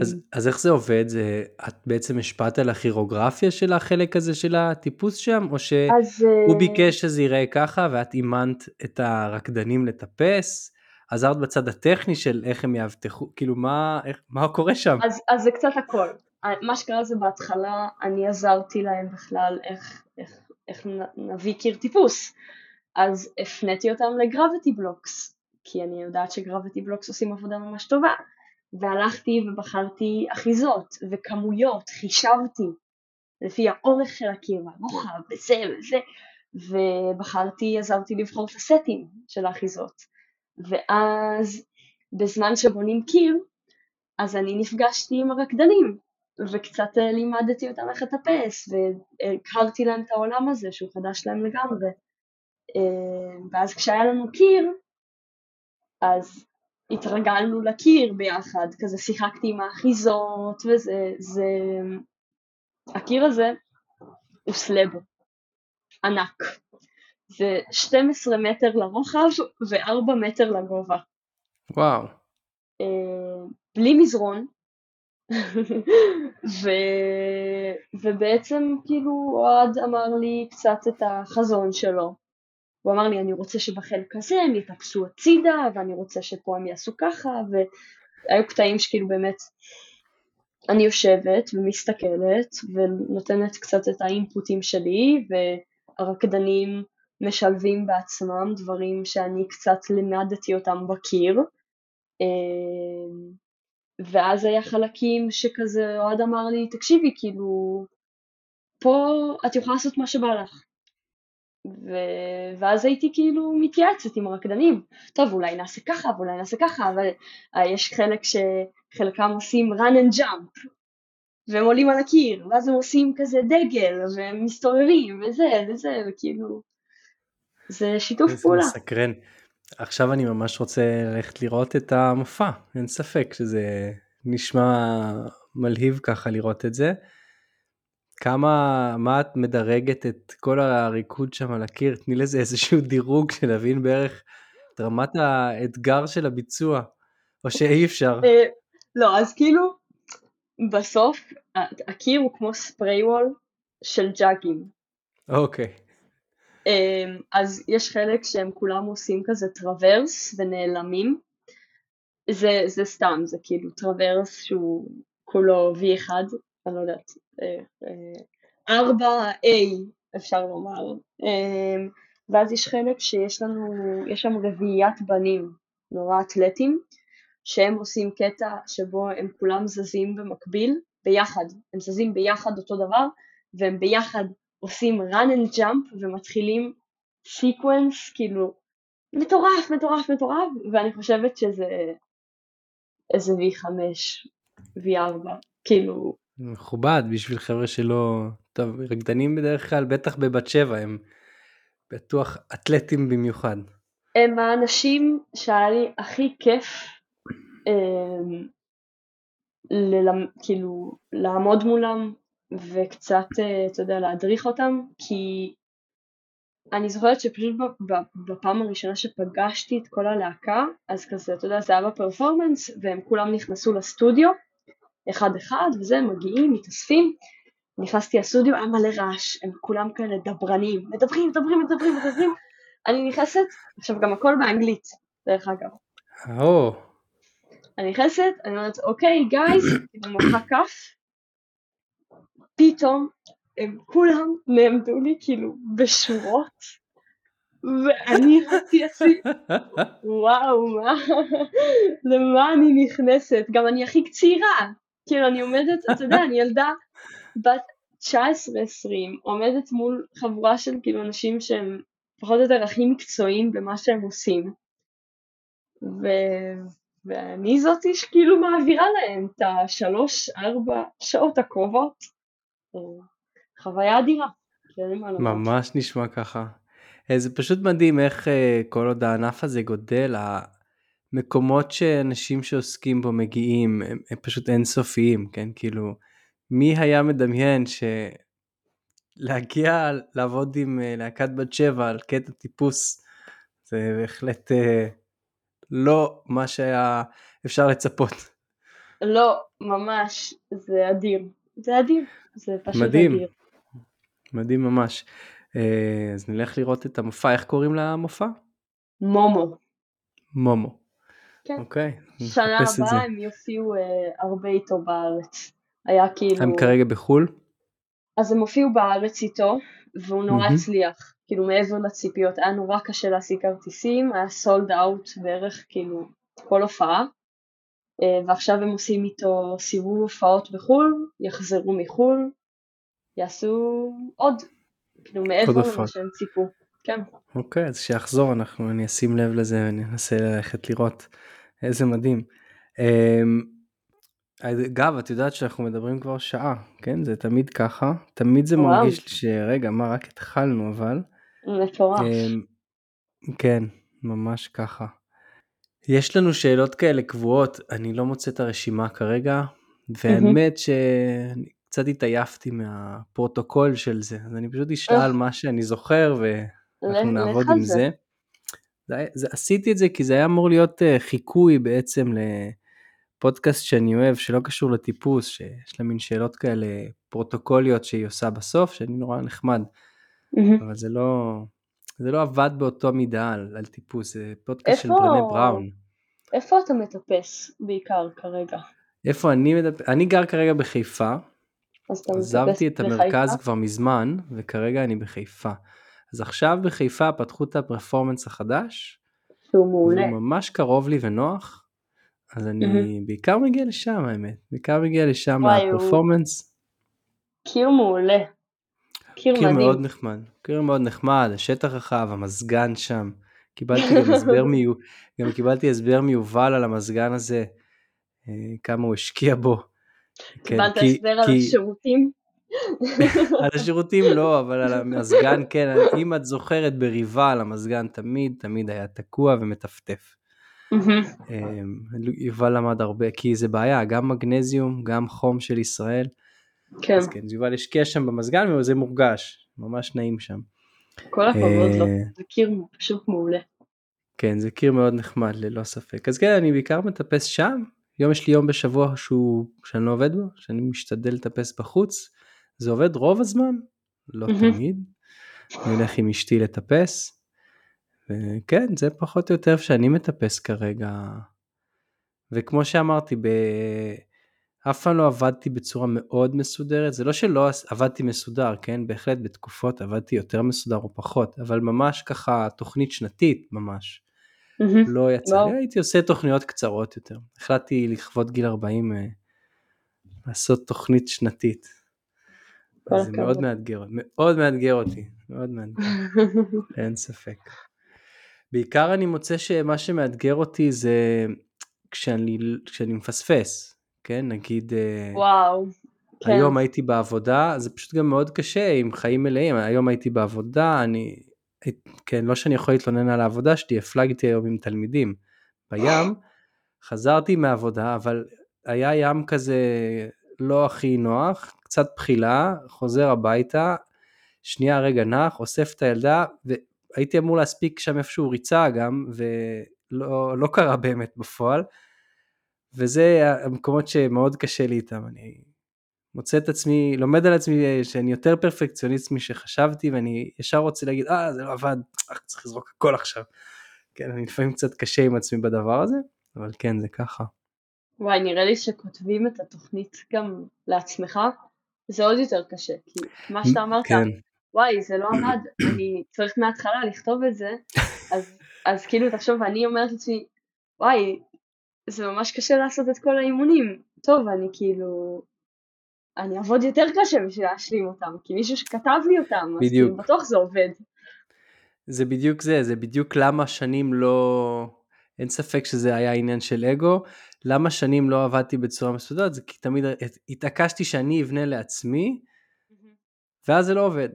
אז, אמ, אז איך זה עובד? זה, את בעצם השפעת על הכירוגרפיה של החלק הזה של הטיפוס שם? או שהוא אז, אה, ביקש שזה ייראה ככה ואת אימנת את הרקדנים לטפס? עזרת בצד הטכני של איך הם יאבטחו, כאילו מה, איך, מה קורה שם? אז, אז זה קצת הכל. מה שקרה זה בהתחלה, אני עזרתי להם בכלל איך, איך, איך נביא קיר טיפוס. אז הפניתי אותם לגרביטי בלוקס, כי אני יודעת שגרביטי בלוקס עושים עבודה ממש טובה. והלכתי ובחרתי אחיזות וכמויות, חישבתי לפי האורך של הקיר והרוחב וזה וזה, ובחרתי, עזרתי לבחור את הסטים של האחיזות. ואז בזמן שבונים קיר, אז אני נפגשתי עם הרקדנים, וקצת אה, לימדתי אותם איך לטפס, והכרתי להם את העולם הזה שהוא חדש להם לגמרי. אה, ואז כשהיה לנו קיר, אז התרגלנו לקיר ביחד, כזה שיחקתי עם האחיזות וזה, זה... הקיר הזה הוא סלבו, ענק. זה 12 מטר לרוחב ו-4 מטר לגובה. וואו. אה, בלי מזרון, ו... ובעצם כאילו אוהד אמר לי קצת את החזון שלו, הוא אמר לי אני רוצה שבחלק הזה הם יטפסו הצידה ואני רוצה שפה הם יעשו ככה והיו קטעים שכאילו באמת אני יושבת ומסתכלת ונותנת קצת את האינפוטים שלי והרקדנים משלבים בעצמם דברים שאני קצת לימדתי אותם בקיר. אמ, ואז היה חלקים שכזה אוהד אמר לי תקשיבי כאילו פה את יכולה לעשות מה שבא לך ו... ואז הייתי כאילו מתייעצת עם הרקדנים, טוב אולי נעשה ככה ואולי נעשה ככה, אבל אה, יש חלק שחלקם עושים run and jump והם עולים על הקיר, ואז הם עושים כזה דגל והם מסתובבים וזה וזה, וכאילו זה שיתוף איזה פעולה. מסקרן. עכשיו אני ממש רוצה ללכת לראות את המופע, אין ספק שזה נשמע מלהיב ככה לראות את זה. כמה, מה את מדרגת את כל הריקוד שם על הקיר? תני לזה איזשהו דירוג שנבין בערך את רמת האתגר של הביצוע, או שאי אפשר. אה, לא, אז כאילו, בסוף הקיר הוא כמו ספרי וול של ג'אגים. אוקיי. אמ, אז יש חלק שהם כולם עושים כזה טרוורס ונעלמים. זה, זה סתם, זה כאילו טרוורס שהוא כולו V1, אני לא יודעת, 4A אה, אה, אפשר לומר. אמ, ואז יש חלק שיש לנו, יש שם רביעיית בנים נורא אתלטים, שהם עושים קטע שבו הם כולם זזים במקביל, ביחד, הם זזים ביחד אותו דבר, והם ביחד עושים run and jump ומתחילים sequence כאילו מטורף, מטורף, מטורף, ואני חושבת שזה איזה V5, V4, כאילו... מכובד בשביל חבר'ה שלא... טוב, רקדנים בדרך כלל, בטח בבת שבע, הם בטוח אתלטים במיוחד. הם האנשים שהיה לי הכי כיף אה, ללמ... כאילו לעמוד מולם וקצת, אה, אתה יודע, להדריך אותם, כי אני זוכרת שפשוט בפעם הראשונה שפגשתי את כל הלהקה, אז כזה, אתה יודע, זה היה בפרפורמנס, והם כולם נכנסו לסטודיו, אחד אחד, וזה, מגיעים, מתאספים, נכנסתי לסטודיו, היה מלא רעש, הם כולם כאלה דברנים, מדברים, מדברים, מדברים, מדברים, אני נכנסת, עכשיו גם הכל באנגלית, דרך אגב. או. אני נכנסת, אני אומרת, אוקיי, גייז, כאילו מוחא כף, פתאום הם כולם נעמדו לי כאילו בשורות ואני רציתי, וואו, מה, למה אני נכנסת? גם אני הכי צעירה, כאילו אני עומדת, אתה יודע, אני ילדה בת 19-20, עומדת מול חבורה של כאילו אנשים שהם פחות או יותר הכי מקצועיים במה שהם עושים. ו... ואני זאתי שכאילו מעבירה להם את השלוש-ארבע שעות הקרובות. חוויה אדירה. ממש נשמע ככה. אה, זה פשוט מדהים איך אה, כל עוד הענף הזה גודל, המקומות שאנשים שעוסקים בו מגיעים הם, הם פשוט אינסופיים, כן? כאילו, מי היה מדמיין שלהגיע לעבוד עם אה, להקת בת שבע על קטע טיפוס, זה בהחלט לא מה שהיה אפשר לצפות. לא, ממש, זה אדיר. זה אדיר, זה פשוט מדהים. אדיר. מדהים ממש. אה, אז נלך לראות את המופע, איך קוראים למופע? מומו. מומו. כן. אוקיי, שנה הבאה הם יופיעו uh, הרבה איתו בארץ. היה כאילו... הם כרגע בחו"ל? אז הם הופיעו בארץ איתו, והוא נורא mm-hmm. הצליח. כאילו מעבר לציפיות, היה נורא קשה להשיג כרטיסים, היה סולד אאוט בערך כאילו כל הופעה. אה, ועכשיו הם עושים איתו סיבוב הופעות בחו"ל, יחזרו מחו"ל, יעשו עוד, כאילו מעבר למה שהם ציפו. כן. אוקיי, אז שיחזור אנחנו, אני אשים לב לזה ואני אנסה ללכת לראות. איזה מדהים. אמ, אגב, את יודעת שאנחנו מדברים כבר שעה, כן? זה תמיד ככה. תמיד זה וואו. מרגיש לי שרגע, מה, רק התחלנו אבל. מטורף. אמ, כן, ממש ככה. יש לנו שאלות כאלה קבועות, אני לא מוצא את הרשימה כרגע, והאמת שאני קצת התעייפתי מהפרוטוקול של זה, אז אני פשוט אשאל מה שאני זוכר ואנחנו נעבוד עם זה. זה, זה. עשיתי את זה כי זה היה אמור להיות uh, חיקוי בעצם לפודקאסט שאני אוהב, שלא קשור לטיפוס, שיש לה מין שאלות כאלה פרוטוקוליות שהיא עושה בסוף, שאני נורא נחמד, אבל זה לא, זה לא עבד באותו מידה על, על טיפוס, זה פודקאסט של ברנה בראון. איפה אתה מטפס בעיקר כרגע? איפה אני מטפס? אני גר כרגע בחיפה. אז אתה עזבתי את המרכז בחיפה? כבר מזמן, וכרגע אני בחיפה. אז עכשיו בחיפה פתחו את הפרפורמנס החדש. שהוא מעולה. הוא ממש קרוב לי ונוח. אז אני mm-hmm. בעיקר מגיע לשם האמת, בעיקר מגיע לשם לפרפורמנס. קיר מעולה. קיר, קיר מדהים. מאוד נחמד, קיר מאוד נחמד, השטח רחב, המזגן שם. קיבלתי גם הסבר, מיו... גם קיבלתי הסבר מיובל על המזגן הזה, אה, כמה הוא השקיע בו. קיבלת כן, הסבר כי, על השירותים? על השירותים לא, אבל על המזגן כן. אם את זוכרת, בריבל המזגן תמיד תמיד היה תקוע ומטפטף. אמ, יובל למד הרבה, כי זה בעיה, גם מגנזיום, גם חום של ישראל. כן. אז כן, יובל השקיע שם במזגן וזה מורגש, ממש נעים שם. כל הכבוד לו, אה, זה קיר פשוט מעולה. כן, זה קיר מאוד נחמד ללא ספק. אז כן, אני בעיקר מטפס שם. יום יש לי יום בשבוע שהוא, שאני לא עובד בו, שאני משתדל לטפס בחוץ. זה עובד רוב הזמן, לא תמיד. אני הולך עם אשתי לטפס. וכן, זה פחות או יותר שאני מטפס כרגע. וכמו שאמרתי, ב... אף פעם לא עבדתי בצורה מאוד מסודרת, זה לא שלא עבדתי מסודר, כן? בהחלט בתקופות עבדתי יותר מסודר או פחות, אבל ממש ככה תוכנית שנתית ממש. Mm-hmm. לא יצא לי, הייתי עושה תוכניות קצרות יותר. החלטתי לכבוד גיל 40 אה, לעשות תוכנית שנתית. זה מאוד מאתגר, מאוד מאתגר אותי, מאוד מאתגר, אין ספק. בעיקר אני מוצא שמה שמאתגר אותי זה כשאני, כשאני מפספס, כן, נגיד, אה, וואו, כן. היום הייתי בעבודה, זה פשוט גם מאוד קשה עם חיים מלאים, היום הייתי בעבודה, אני, כן, לא שאני יכול להתלונן על העבודה שלי, הפלגתי היום עם תלמידים. בים, חזרתי מהעבודה, אבל היה ים כזה לא הכי נוח, קצת בחילה, חוזר הביתה, שנייה רגע נח, אוסף את הילדה, והייתי אמור להספיק שם איפשהו ריצה גם, ולא לא קרה באמת בפועל. וזה המקומות שמאוד קשה לי איתם, אני מוצא את עצמי, לומד על עצמי שאני יותר פרפקציוניסט משחשבתי ואני ישר רוצה להגיד אה זה לא עבד, אך צריך לזרוק הכל עכשיו. כן, אני לפעמים קצת קשה עם עצמי בדבר הזה, אבל כן זה ככה. וואי, נראה לי שכותבים את התוכנית גם לעצמך, זה עוד יותר קשה, כי מה שאתה אמרת, כן. וואי, זה לא עבד, אני צריך מההתחלה לכתוב את זה, אז, אז כאילו תחשוב, אני אומרת לעצמי, וואי, זה ממש קשה לעשות את כל האימונים. טוב, אני כאילו... אני אעבוד יותר קשה בשביל להשלים אותם, כי מישהו שכתב לי אותם, בדיוק. אז כאילו בטוח זה עובד. זה בדיוק זה, זה בדיוק למה שנים לא... אין ספק שזה היה עניין של אגו. למה שנים לא עבדתי בצורה מסודרת? זה כי תמיד התעקשתי שאני אבנה לעצמי, ואז זה לא עובד.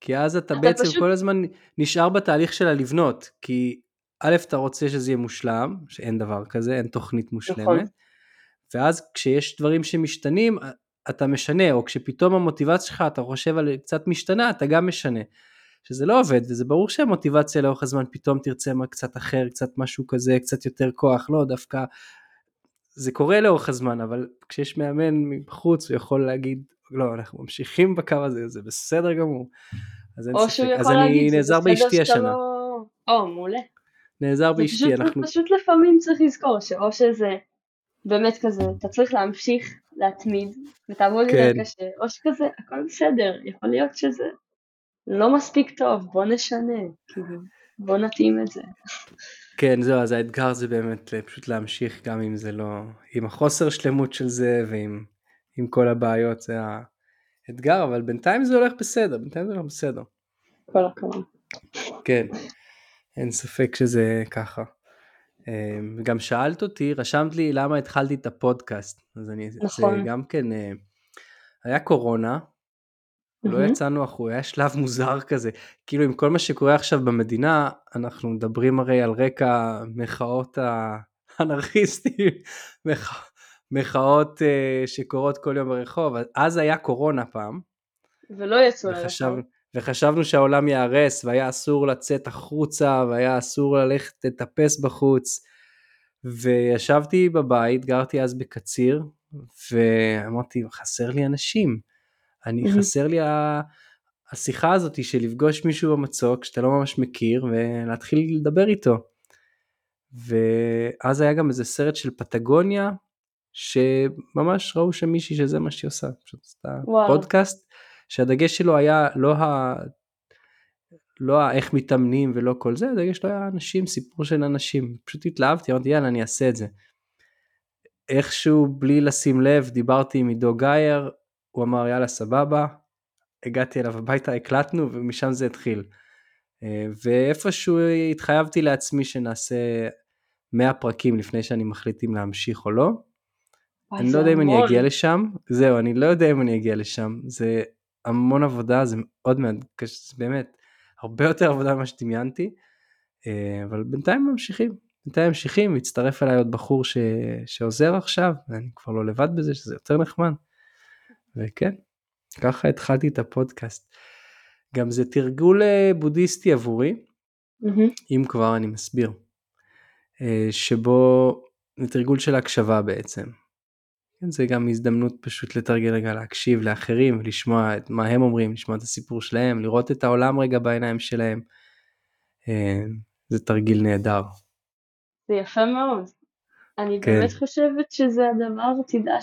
כי אז אתה, אתה בעצם פשוט... כל הזמן נשאר בתהליך של הלבנות, כי א', אתה רוצה שזה יהיה מושלם, שאין דבר כזה, אין תוכנית מושלמת, נכון. ואז כשיש דברים שמשתנים, אתה משנה, או כשפתאום המוטיבציה שלך, אתה חושב על קצת משתנה, אתה גם משנה. שזה לא עובד, וזה ברור שהמוטיבציה לאורך הזמן פתאום תרצה מה קצת אחר, קצת משהו כזה, קצת יותר כוח, לא, דווקא זה קורה לאורך הזמן, אבל כשיש מאמן מבחוץ, הוא יכול להגיד, לא, אנחנו ממשיכים בקו הזה, זה בסדר גמור. אז אין ספק. אז אני נעזר באשתי השנה. לא... או, מעולה. נעזר באשתי, פשוט, אנחנו... פשוט לפעמים צריך לזכור שאו שזה באמת כזה, אתה צריך להמשיך להתמיד ותעבוד כן. יותר קשה, או שכזה, הכל בסדר, יכול להיות שזה לא מספיק טוב, בוא נשנה, כאילו, בוא נתאים את זה. כן, זהו, אז האתגר זה באמת פשוט להמשיך גם אם זה לא, עם החוסר שלמות של זה ועם עם כל הבעיות, זה האתגר, אבל בינתיים זה הולך בסדר, בינתיים זה הולך בסדר. כל הכבוד. כן. אין ספק שזה ככה. אמ, וגם שאלת אותי, רשמת לי למה התחלתי את הפודקאסט. אז אני, נכון. זה גם כן, אה, היה קורונה. לא יצאנו אחורה, היה שלב מוזר כזה. כאילו עם כל מה שקורה עכשיו במדינה, אנחנו מדברים הרי על רקע מחאות האנרכיסטים, מחאות uh, שקורות כל יום ברחוב, אז היה קורונה פעם. ולא יצאו לרחוב. וחשבנו שהעולם ייהרס והיה אסור לצאת החוצה והיה אסור ללכת לטפס בחוץ וישבתי בבית, גרתי אז בקציר ואמרתי חסר לי אנשים, אני חסר לי השיחה הזאת של לפגוש מישהו במצוק שאתה לא ממש מכיר ולהתחיל לדבר איתו ואז היה גם איזה סרט של פטגוניה שממש ראו שם מישהי שזה מה שהיא עושה, פשוט עשתה פודקאסט שהדגש שלו היה לא ה... לא ה... איך מתאמנים ולא כל זה, הדגש שלו היה אנשים, סיפור של אנשים. פשוט התלהבתי, אמרתי יאללה אני אעשה את זה. איכשהו בלי לשים לב דיברתי עם עידו גייר, הוא אמר יאללה סבבה, הגעתי אליו הביתה, הקלטנו ומשם זה התחיל. אה, ואיפשהו התחייבתי לעצמי שנעשה 100 פרקים לפני שאני מחליט אם להמשיך או לא. אני לא יודע אם אני אגיע לשם, זהו, אני לא יודע אם אני אגיע לשם, זה המון עבודה, זה מאוד מאוד קשה, זה באמת הרבה יותר עבודה ממה שדמיינתי, אה, אבל בינתיים ממשיכים, בינתיים ממשיכים, מצטרף אליי עוד בחור ש... שעוזר עכשיו, ואני כבר לא לבד בזה, שזה יותר נחמד, וכן, ככה התחלתי את הפודקאסט. גם זה תרגול אה, בודהיסטי עבורי, mm-hmm. אם כבר אני מסביר, אה, שבו זה תרגול של הקשבה בעצם. כן, זה גם הזדמנות פשוט לתרגל רגע להקשיב לאחרים ולשמוע את מה הם אומרים, לשמוע את הסיפור שלהם, לראות את העולם רגע בעיניים שלהם. אה, זה תרגיל נהדר. זה יפה מאוד. אני כן. באמת חושבת שזה הדבר, תדע,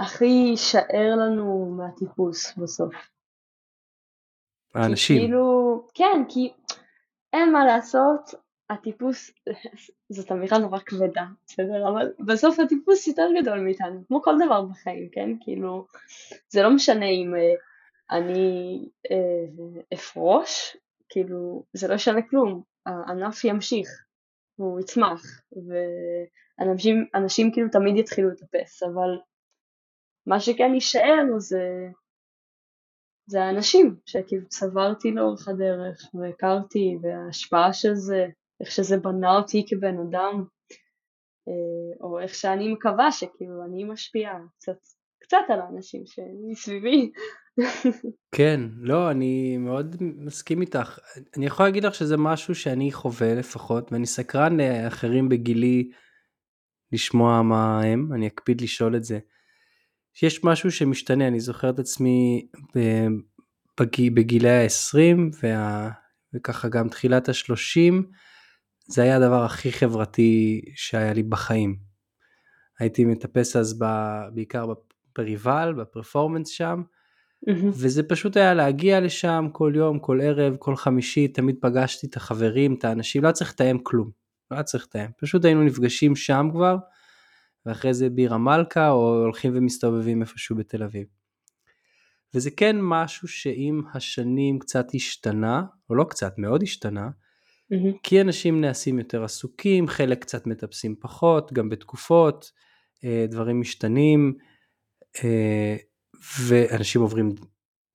שהכי יישאר לנו מהטיפוס בסוף. האנשים. כאילו, כן, כי אין מה לעשות, הטיפוס, זאת אמירה נורא כבדה, בסדר? אבל בסוף הטיפוס יותר גדול מאיתנו, כמו כל דבר בחיים, כן? כאילו, זה לא משנה אם uh, אני uh, אפרוש, כאילו, זה לא ישנה כלום, הענף ימשיך, והוא יצמח, ואנשים כאילו תמיד יתחילו לטפס, אבל מה שכן יישאר זה זה האנשים שכאילו צברתי לאורך הדרך והכרתי וההשפעה של זה, איך שזה בנה אותי כבן אדם, אה, או איך שאני מקווה שכאילו אני משפיעה קצת, קצת על האנשים שמסביבי. כן, לא, אני מאוד מסכים איתך. אני יכול להגיד לך שזה משהו שאני חווה לפחות, ואני סקרן לאחרים בגילי לשמוע מה הם, אני אקפיד לשאול את זה. יש משהו שמשתנה, אני זוכר את עצמי בג... בגילי ה-20 וה... וככה גם תחילת ה-30, זה היה הדבר הכי חברתי שהיה לי בחיים. הייתי מטפס אז ב... בעיקר בריבל, בפרפורמנס שם, mm-hmm. וזה פשוט היה להגיע לשם כל יום, כל ערב, כל חמישי, תמיד פגשתי את החברים, את האנשים, לא היה צריך לתאם כלום, לא היה צריך לתאם, פשוט היינו נפגשים שם כבר, ואחרי זה בירה מלכה, או הולכים ומסתובבים איפשהו בתל אביב. וזה כן משהו שעם השנים קצת השתנה, או לא קצת, מאוד השתנה, mm-hmm. כי אנשים נעשים יותר עסוקים, חלק קצת מטפסים פחות, גם בתקופות, אה, דברים משתנים, אה, ואנשים עוברים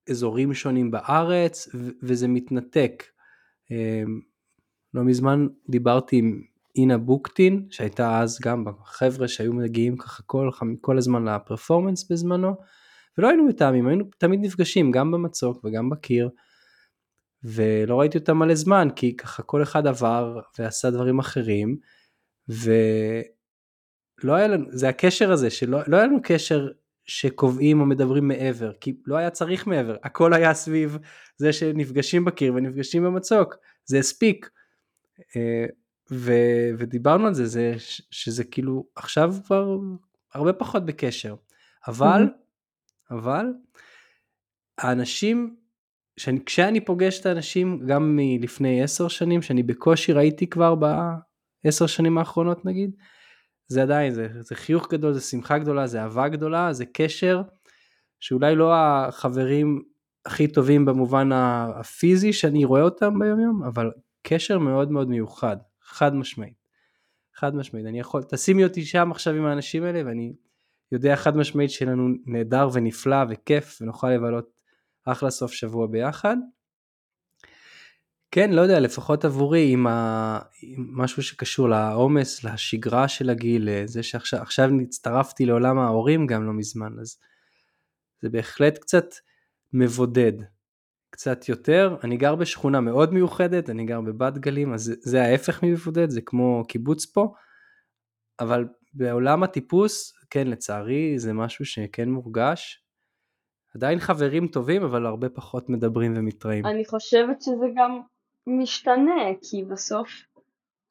אזורים שונים בארץ, וזה מתנתק. אה, לא מזמן דיברתי עם אינה בוקטין, שהייתה אז גם בחבר'ה שהיו מגיעים ככה כל, כל הזמן לפרפורמנס בזמנו, ולא היינו מתאמים, היינו תמיד נפגשים גם במצוק וגם בקיר, ולא ראיתי אותם מלא זמן, כי ככה כל אחד עבר ועשה דברים אחרים, ולא היה לנו, זה הקשר הזה, שלא לא היה לנו קשר שקובעים או מדברים מעבר, כי לא היה צריך מעבר, הכל היה סביב זה שנפגשים בקיר ונפגשים במצוק, זה הספיק. ו, ודיברנו על זה, זה שזה כאילו עכשיו כבר הרבה פחות בקשר, אבל, mm-hmm. אבל האנשים, שאני, כשאני פוגש את האנשים גם מלפני עשר שנים, שאני בקושי ראיתי כבר בעשר שנים האחרונות נגיד, זה עדיין, זה, זה חיוך גדול, זה שמחה גדולה, זה אהבה גדולה, זה קשר שאולי לא החברים הכי טובים במובן הפיזי שאני רואה אותם ביום יום, אבל קשר מאוד מאוד מיוחד, חד משמעית. חד משמעית, אני יכול, תשימי אותי שם עכשיו עם האנשים האלה ואני יודע חד משמעית שיהיה לנו נהדר ונפלא וכיף ונוכל לבלות אחלה סוף שבוע ביחד. כן, לא יודע, לפחות עבורי עם, ה... עם משהו שקשור לעומס, לשגרה של הגיל, זה שעכשיו הצטרפתי לעולם ההורים גם לא מזמן, אז זה בהחלט קצת מבודד. קצת יותר, אני גר בשכונה מאוד מיוחדת, אני גר בבת גלים, אז זה, ההפך ממבודד, זה כמו קיבוץ פה, אבל בעולם הטיפוס, כן, לצערי, זה משהו שכן מורגש. עדיין חברים טובים, אבל הרבה פחות מדברים ומתראים. אני חושבת שזה גם משתנה, כי בסוף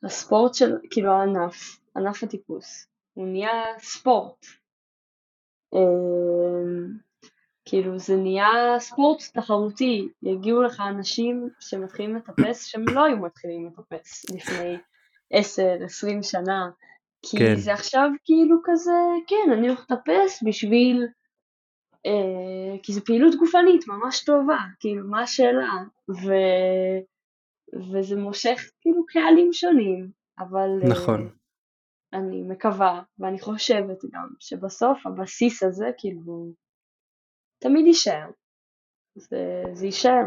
הספורט של, כאילו הענף, ענף הטיפוס, הוא נהיה ספורט. כאילו זה נהיה ספורט תחרותי, יגיעו לך אנשים שמתחילים לטפס שהם לא היו מתחילים לטפס לפני 10-20 שנה, כי כן. זה עכשיו כאילו כזה, כן, אני הולך לטפס בשביל, אה, כי זו פעילות גופנית ממש טובה, כאילו מה השאלה, ו, וזה מושך כאילו קהלים שונים, אבל... נכון. אני מקווה, ואני חושבת גם, שבסוף הבסיס הזה כאילו תמיד יישאר. זה, זה יישאר.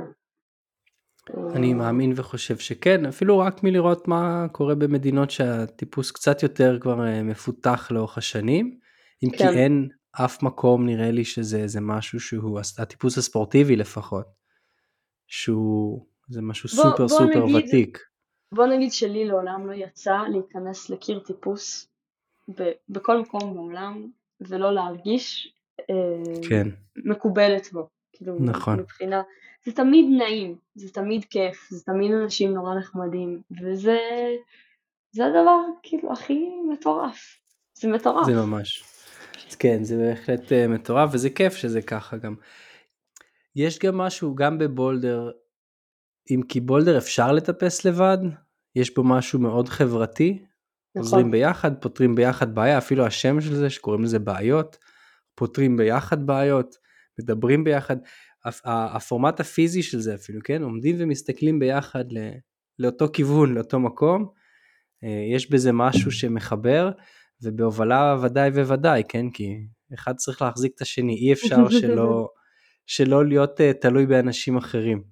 אני מאמין וחושב שכן, אפילו רק מלראות מה קורה במדינות שהטיפוס קצת יותר כבר אה, מפותח לאורך השנים, אם כן. כי אין אף מקום נראה לי שזה איזה משהו שהוא הטיפוס הספורטיבי לפחות, שהוא זה משהו בוא, סופר בוא סופר נגיד, ותיק. בוא נגיד שלי לעולם לא יצא להיכנס לקיר טיפוס ב- בכל מקום בעולם ולא להרגיש כן. מקובלת בו. כאילו נכון. מבחינה, זה תמיד נעים, זה תמיד כיף, זה תמיד אנשים נורא נחמדים, וזה זה הדבר כאילו הכי מטורף. זה מטורף. זה ממש. כן, זה בהחלט uh, מטורף, וזה כיף שזה ככה גם. יש גם משהו, גם בבולדר, אם כי בולדר אפשר לטפס לבד, יש בו משהו מאוד חברתי, נכון. עוזרים ביחד, פותרים ביחד בעיה, אפילו השם של זה שקוראים לזה בעיות, פותרים ביחד בעיות, מדברים ביחד, הפורמט הפיזי של זה אפילו, כן, עומדים ומסתכלים ביחד לאותו כיוון, לאותו מקום, אה, יש בזה משהו שמחבר, ובהובלה ודאי וודאי, כן, כי אחד צריך להחזיק את השני, אי אפשר שלא, שלא להיות uh, תלוי באנשים אחרים.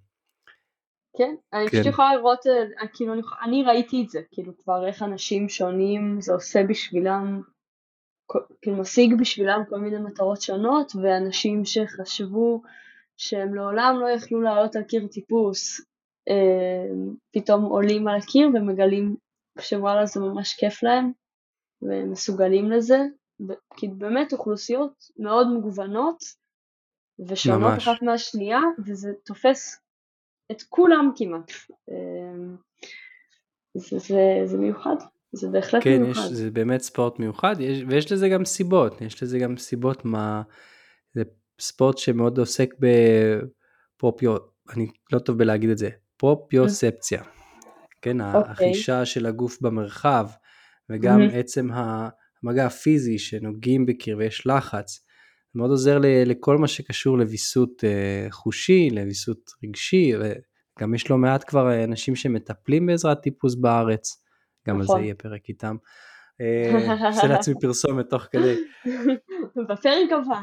כן, אני כן. פשוט יכולה לראות, אה, כאילו, אני ראיתי את זה, כאילו כבר איך אנשים שונים זה עושה בשבילם, כאילו משיג בשבילם כל מיני מטרות שונות, ואנשים שחשבו שהם לעולם לא יכלו לעלות על קיר טיפוס, פתאום עולים על הקיר ומגלים שוואלה זה ממש כיף להם, ומסוגלים לזה, כי באמת אוכלוסיות מאוד מגוונות ושונות ממש. אחת מהשנייה, וזה תופס את כולם כמעט. אמ, זה, זה, זה מיוחד, זה בהחלט כן, מיוחד. כן, זה באמת ספורט מיוחד, יש, ויש לזה גם סיבות, יש לזה גם סיבות מה... זה ספורט שמאוד עוסק בפרופיו, אני לא טוב בלהגיד את זה, פרופיוספציה. כן, okay. אוקיי. החישה של הגוף במרחב, וגם mm-hmm. עצם המגע הפיזי שנוגעים בקיר ויש לחץ, זה מאוד עוזר לכל מה שקשור לוויסות אה, חושי, לוויסות רגשי, וגם יש לא מעט כבר אנשים שמטפלים בעזרת טיפוס בארץ, גם נכון. על זה יהיה פרק איתם. אה, עושה לעצמי פרסומת תוך כדי. בפרק הבא.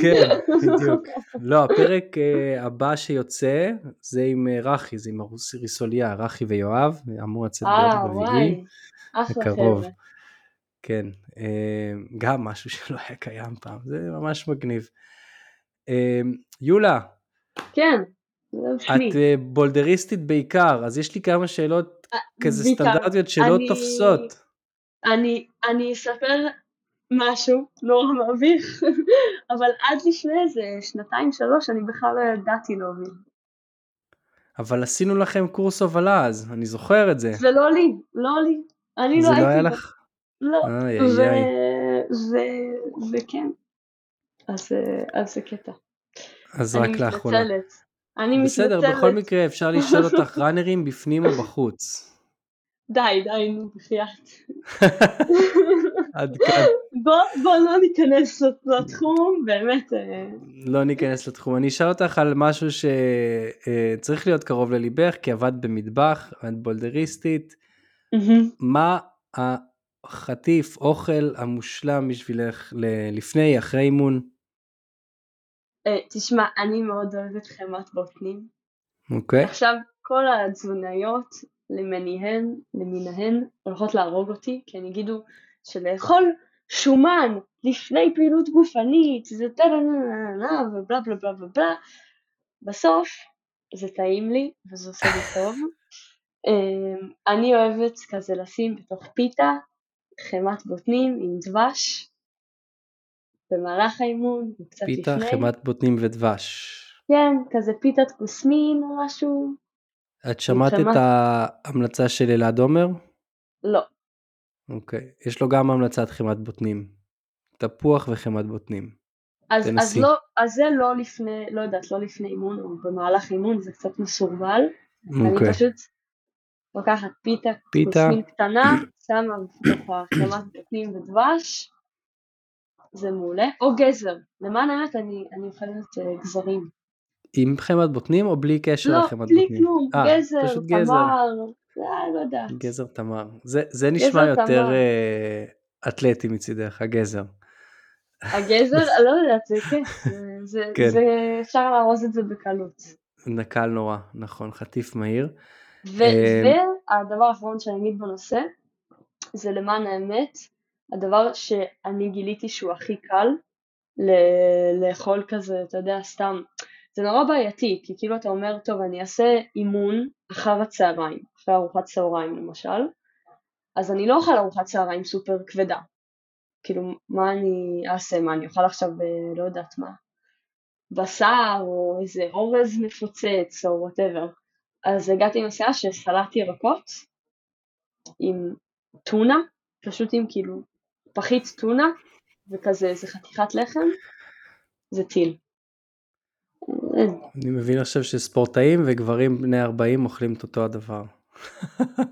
כן, בדיוק. לא, הפרק אה, הבא שיוצא זה עם רכי, זה עם ריסוליה, רכי ויואב, אמור לצאת ביום רביעי. חבר'ה. כן, אה, גם משהו שלא היה קיים פעם, זה ממש מגניב. אה, יולה. כן, את אה, בולדריסטית בעיקר, אז יש לי כמה שאלות כזה סטנדרטיות שלא תופסות. אני, אני אספר משהו נורא מביך, אבל עד לפני איזה שנתיים שלוש אני בכלל לא ידעתי להוביל. אבל עשינו לכם קורס הובלה אז, אני זוכר את זה. זה לא לי, לא לי. אני לא הייתי... זה לא היה לך? לא. וכן. אז זה קטע. אז רק לאחרונה. אני מתנצלת. אני מתנצלת. בסדר, בכל מקרה אפשר לשאול אותך ראנרים בפנים או בחוץ. די, די, נו, בחייאת. עד כאן. בוא, בוא לא ניכנס לתחום, באמת. אה. לא ניכנס לתחום. אני אשאל אותך על משהו שצריך להיות קרוב לליבך, כי עבדת במטבח, את בולדריסטית. מה החטיף, אוכל המושלם בשבילך לפני, אחרי אימון? אה, תשמע, אני מאוד אוהבת חמת בוטנים. אוקיי. עכשיו, כל התזונאיות למיניהן, למיניהן, הולכות להרוג אותי, כי הן יגידו שלאכול שומן לפני פעילות גופנית, זה טה-נה-נה-נה ובלה בלה בלה בלה בלה, בסוף זה טעים לי וזה עושה לי טוב. אמ, אני אוהבת כזה לשים בתוך פיתה חמת בוטנים עם דבש במהלך האימון, קצת פיתה, לפני. פיתה, חמת בוטנים ודבש. כן, כזה פיתת קוסמין או משהו, את שמעת את ההמלצה של אלעד עומר? לא. אוקיי, יש לו גם המלצת חמת בוטנים. תפוח וחמת בוטנים. אז, אז, לא, אז זה לא לפני, לא יודעת, לא לפני אימון או במהלך אימון, זה קצת מסורבל. אוקיי. אני פשוט לוקחת פיתה, פיתה. קוסמין קטנה, שמה בתוכה חמת בוטנים ודבש, זה מעולה. או גזר, למען האמת אני, אני אוכלת אה, גזרים. עם חמת בוטנים או בלי קשר לא, לחמת בוטנים? לא, בלי כלום, 아, אה, גזר, תמר, אה, לא יודעת. גזר תמר. זה, זה נשמע גזר יותר, uh, אתלטי מצידך, הגזר. הגזר, לא יודעת, זה כן, זה, כן. זה, אפשר לארוז את זה בקלות. נקל נורא, נכון, חטיף מהיר. ו- והדבר האחרון שאני אגיד בנושא, זה למען האמת, הדבר שאני גיליתי שהוא הכי קל ל- לאכול כזה, אתה יודע, סתם, זה נורא בעייתי, כי כאילו אתה אומר, טוב, אני אעשה אימון אחר הצהריים, אחרי ארוחת צהריים למשל, אז אני לא אוכל ארוחת צהריים סופר כבדה. כאילו, מה אני אעשה? מה, אני אוכל עכשיו, אה, לא יודעת מה, בשר, או איזה אורז מפוצץ, או whatever. אז הגעתי עם הסיעה שסלטתי ירקות עם טונה, פשוט עם כאילו פחית טונה, וכזה איזה חתיכת לחם, זה טיל. אני מבין עכשיו שספורטאים וגברים בני 40 אוכלים את אותו הדבר.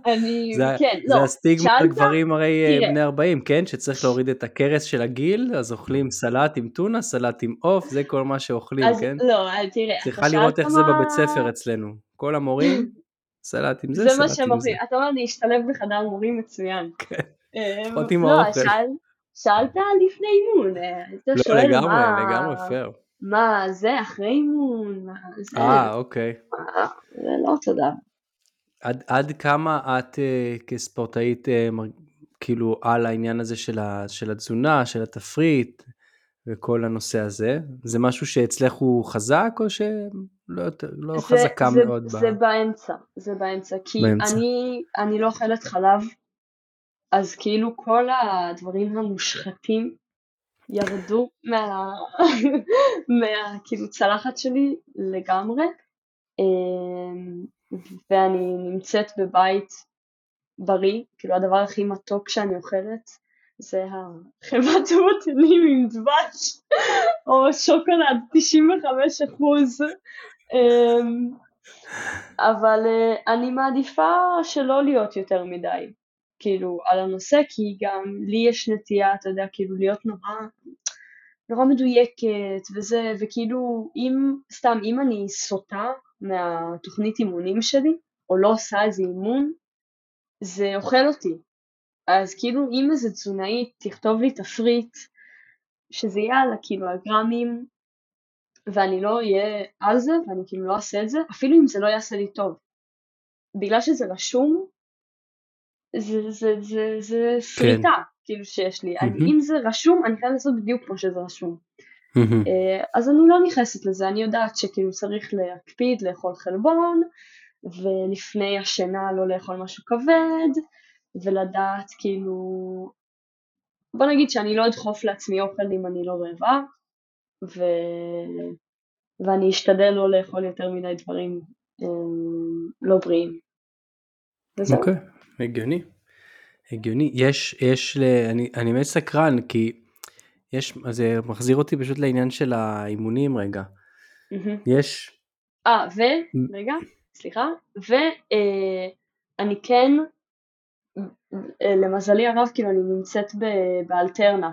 אני, זה, כן, זה לא, הסטיגמה לגברים הרי אה, תראה. בני 40, כן? שצריך להוריד את הכרס של הגיל, אז אוכלים סלט עם טונה, סלט עם עוף, זה כל מה שאוכלים, אז, כן? לא, תראה, צריכה לראות איך מה... זה בבית ספר אצלנו. כל המורים, סלט עם זה, סלט עם זה. זה מה שהם אוכלים. אתה אומר להשתלב בחדר מורים מצוין. כן, אה, לפחות עם האוכל. שאלת לפני אימון, אה, לא, לגמרי, לגמרי פייר. מה זה אחרי אימון, מה זה. אה, אוקיי. זה לא תודה. עד, עד כמה את uh, כספורטאית uh, כאילו על העניין הזה של, ה, של התזונה, של התפריט וכל הנושא הזה? זה משהו שאצלך הוא חזק או שלא לא זה, חזקה זה, מאוד? זה ב... באמצע, זה באמצע, כי באמצע. אני, אני לא אוכלת חלב, אז כאילו כל הדברים המושחתים ירדו מה, מה כאילו צלחת שלי לגמרי. אמ, ואני נמצאת בבית בריא, כאילו הדבר הכי מתוק שאני אוכלת זה החלבת תבוטנים עם דבש או שוקולד 95 אחוז אמ, אבל אה, אני מעדיפה שלא להיות יותר מדי כאילו על הנושא כי גם לי יש נטייה אתה יודע כאילו להיות נורא נורא מדויקת וזה וכאילו אם סתם אם אני סוטה מהתוכנית אימונים שלי, או לא עושה איזה אימון, זה אוכל אותי. אז כאילו אם איזה תזונאית תכתוב לי תפריט, שזה יהיה על הקילוגרמים, ואני לא אהיה על זה, ואני כאילו לא אעשה את זה, אפילו אם זה לא יעשה לי טוב. בגלל שזה רשום, זה, זה, זה, זה סריטה, כן. כאילו שיש לי. Mm-hmm. אני, אם זה רשום, אני חייבת לעשות בדיוק כמו שזה רשום. אה, אז אני לא נכנסת לזה, אני יודעת שכאילו צריך להקפיד לאכול חלבון, ולפני השינה לא לאכול משהו כבד, ולדעת כאילו, בוא נגיד שאני לא אדחוף לעצמי אוכל אם אני לא רעבה, ו... ואני אשתדל לא לאכול יותר מדי דברים אה, לא בריאים. אוקיי, okay, הגיוני. הגיוני. יש, יש, אני, אני באמת סקרן, כי יש, אז זה מחזיר אותי פשוט לעניין של האימונים רגע. יש... אה, ו... רגע, סליחה. ואני אה, כן, אה, למזלי הרב, כאילו אני נמצאת באלטרנה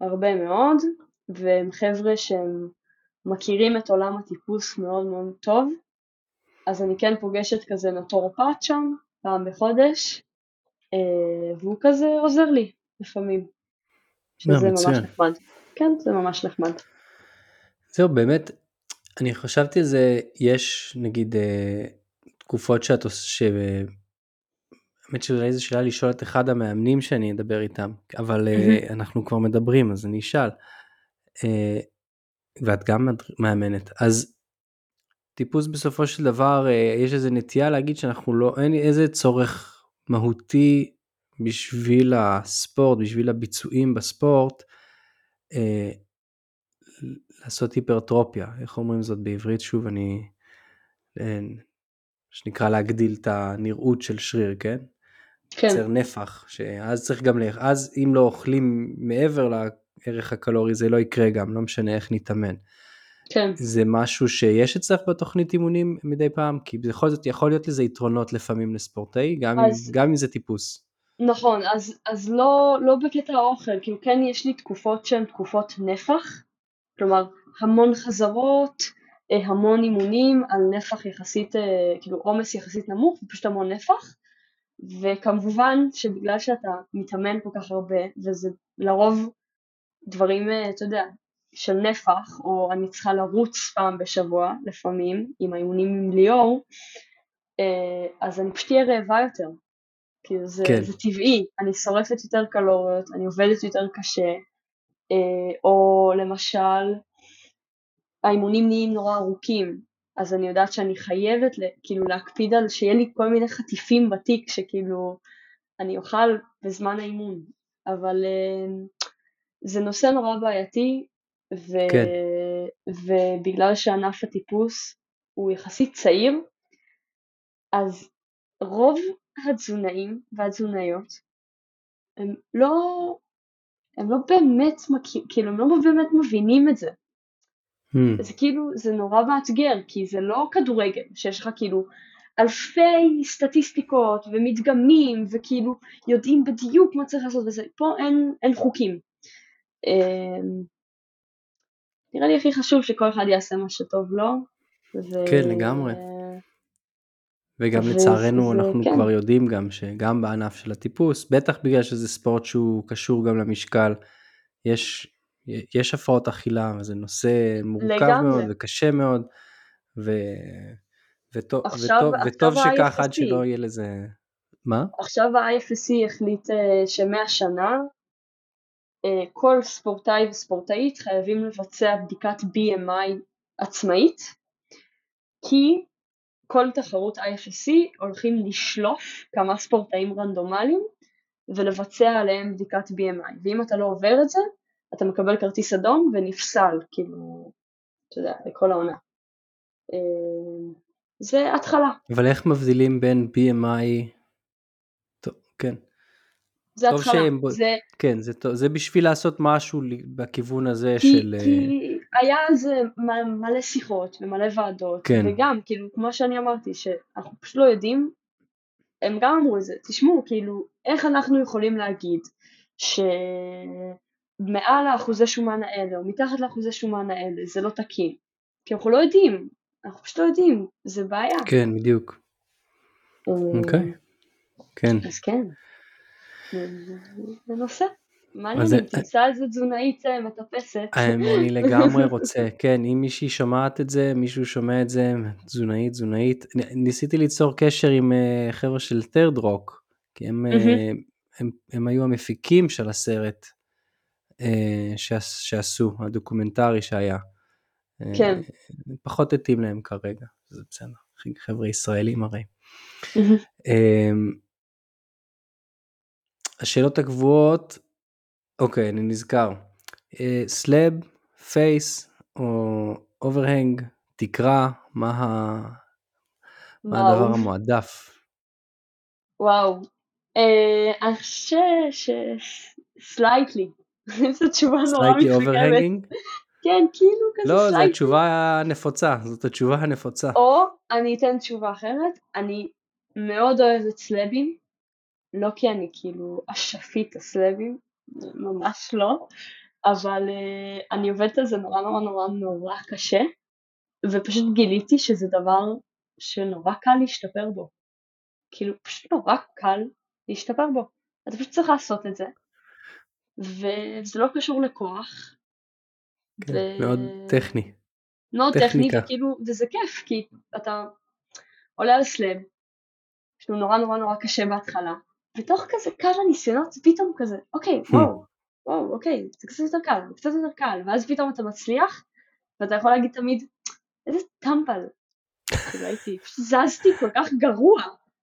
הרבה מאוד, והם חבר'ה שהם מכירים את עולם הטיפוס מאוד מאוד טוב, אז אני כן פוגשת כזה נטורופט שם, פעם בחודש, אה, והוא כזה עוזר לי לפעמים. שזה לא, ממש נחמד. כן, זה ממש נחמד. זהו, באמת, אני חשבתי על זה, יש נגיד אה, תקופות שאת עושה, האמת שאולי זו שאלה לשאול את אחד המאמנים שאני אדבר איתם, אבל mm-hmm. אנחנו כבר מדברים אז אני אשאל. אה, ואת גם מאמנת, אז טיפוס בסופו של דבר יש איזה נטייה להגיד שאנחנו לא, אין איזה צורך מהותי בשביל הספורט, בשביל הביצועים בספורט, אה, לעשות היפרטרופיה, איך אומרים זאת בעברית? שוב, אני, אה, שנקרא להגדיל את הנראות של שריר, כן? כן. יוצר נפח, שאז צריך גם, אז אם לא אוכלים מעבר לערך הקלורי זה לא יקרה גם, לא משנה איך נתאמן. כן. זה משהו שיש אצלך בתוכנית אימונים מדי פעם? כי בכל זאת יכול להיות לזה יתרונות לפעמים לספורטאי, גם, אז... אם, גם אם זה טיפוס. נכון, אז, אז לא, לא בקטע האוכל, כאילו כן יש לי תקופות שהן תקופות נפח, כלומר המון חזרות, אה, המון אימונים על נפח יחסית, אה, כאילו עומס יחסית נמוך ופשוט המון נפח, וכמובן שבגלל שאתה מתאמן כל כך הרבה, וזה לרוב דברים, אה, אתה יודע, של נפח, או אני צריכה לרוץ פעם בשבוע לפעמים, עם האימונים עם ליאור, אה, אז אני פשוט אהיה רעבה יותר. כאילו זה, כן. זה טבעי, אני שורפת יותר קלוריות, אני עובדת יותר קשה, אה, או למשל, האימונים נהיים נורא ארוכים, אז אני יודעת שאני חייבת כאילו להקפיד על שיהיה לי כל מיני חטיפים בתיק שכאילו אני אוכל בזמן האימון, אבל זה נושא נורא בעייתי, ו... כן. ובגלל שענף הטיפוס הוא יחסית צעיר, אז רוב התזונאים והתזונאיות הם לא, הם לא באמת, כאילו הם לא באמת מבינים את זה. Hmm. זה כאילו, זה נורא מאתגר, כי זה לא כדורגל, שיש לך כאילו אלפי סטטיסטיקות ומדגמים, וכאילו יודעים בדיוק מה צריך לעשות וזה, פה אין, אין חוקים. נראה לי הכי חשוב שכל אחד יעשה מה שטוב לו. ו... כן, לגמרי. וגם ו... לצערנו ו... אנחנו כן. כבר יודעים גם שגם בענף של הטיפוס, בטח בגלל שזה ספורט שהוא קשור גם למשקל, יש, יש הפרעות אכילה וזה נושא מורכב לגמרי. מאוד וקשה מאוד, ו... וטוב, עכשיו, וטוב, עכשיו וטוב שכך עד שלא יהיה לזה... מה? עכשיו ה-IFSC החליט uh, שמהשנה אה, כל ספורטאי וספורטאית חייבים לבצע בדיקת BMI עצמאית, כי כל תחרות IFSC הולכים לשלוף כמה ספורטאים רנדומליים ולבצע עליהם בדיקת BMI, ואם אתה לא עובר את זה, אתה מקבל כרטיס אדום ונפסל, כאילו, אתה יודע, לכל העונה. אה, זה התחלה. אבל איך מבדילים בין BMI, טוב, כן. זה התחלה. שהם... זה... כן, זה, טוב, זה בשביל לעשות משהו בכיוון הזה כי, של... כי היה על זה מלא שיחות ומלא ועדות, כן. וגם, כאילו, כמו שאני אמרתי, שאנחנו פשוט לא יודעים, הם גם אמרו את זה, תשמעו, כאילו, איך אנחנו יכולים להגיד שמעל האחוזי שומן האלה, או מתחת לאחוזי שומן האלה, זה לא תקין? כי אנחנו לא יודעים, אנחנו פשוט לא יודעים, זה בעיה. כן, בדיוק. אה, אוקיי, okay. כן. אז כן. זה נושא. מעניין אם תמצא איזה תזונאית אה, מטפסת. אני לגמרי רוצה, כן, אם מישהי שומעת את זה, מישהו שומע את זה, תזונאית, תזונאית, ניסיתי ליצור קשר עם אה, חבר'ה של טרד רוק, כי הם, אה, הם, הם היו המפיקים של הסרט שעשו, הדוקומנטרי שהיה. כן. פחות התאים להם כרגע, זה בסדר, חבר'ה ישראלים הרי. השאלות הקבועות, אוקיי, אני נזכר. slab, face או overhang, תקרה, מה, ה... מה הדבר המועדף? וואו, אה, אני חושב ש slightly, זו תשובה נורא מתחכמת. כן, כאילו כזה לא, זו התשובה הנפוצה, זאת התשובה הנפוצה. או אני אתן תשובה אחרת, אני מאוד אוהבת סלאבים, לא כי אני כאילו אשפית הסלבים, ממש לא, אבל uh, אני עובדת על זה נורא נורא נורא נורא קשה, ופשוט גיליתי שזה דבר שנורא קל להשתפר בו. כאילו, פשוט נורא קל להשתפר בו. אתה פשוט צריך לעשות את זה. וזה לא קשור לכוח. כן, ו... מאוד טכני. מאוד טכני, וכאילו, וזה כיף, כי אתה עולה על slab, שהוא נורא נורא נורא קשה בהתחלה, ותוך כזה כמה ניסיונות פתאום כזה, אוקיי, המ. וואו, וואו, אוקיי, זה קצת יותר קל, זה קצת יותר קל, ואז פתאום אתה מצליח, ואתה יכול להגיד תמיד, איזה טמבל, כאילו הייתי, זזתי כל כך גרוע,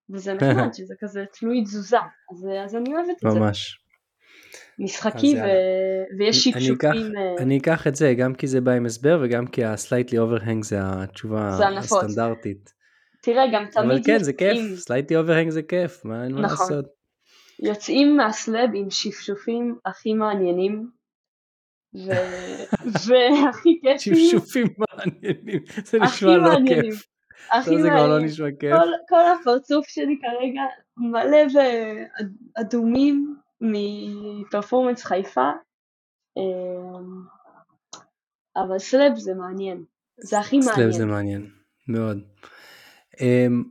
וזה נחמד שזה כזה תלוי תזוזה, אז, אז אני אוהבת את זה. ממש. משחקי ו... ויש שיקשוקים. אה, אני אקח את זה גם כי זה בא עם הסבר וגם כי ה slightly overhang זה התשובה הסטנדרטית. תראה גם תמיד אבל כן זה כיף, slightly overhang זה כיף, מה אין מה נכון. לעשות. יוצאים מה slab עם שפשופים הכי מעניינים ו... והכי כיפים. שפשופים מעניינים, זה נשמע לא כיף. הכי. זה כבר לא נשמע כיף. כל, כל הפרצוף שלי כרגע מלא באדומים מ Performance חיפה, אמ, אבל slab זה מעניין. זה הכי מעניין. סלאב זה מעניין, מאוד. אמ,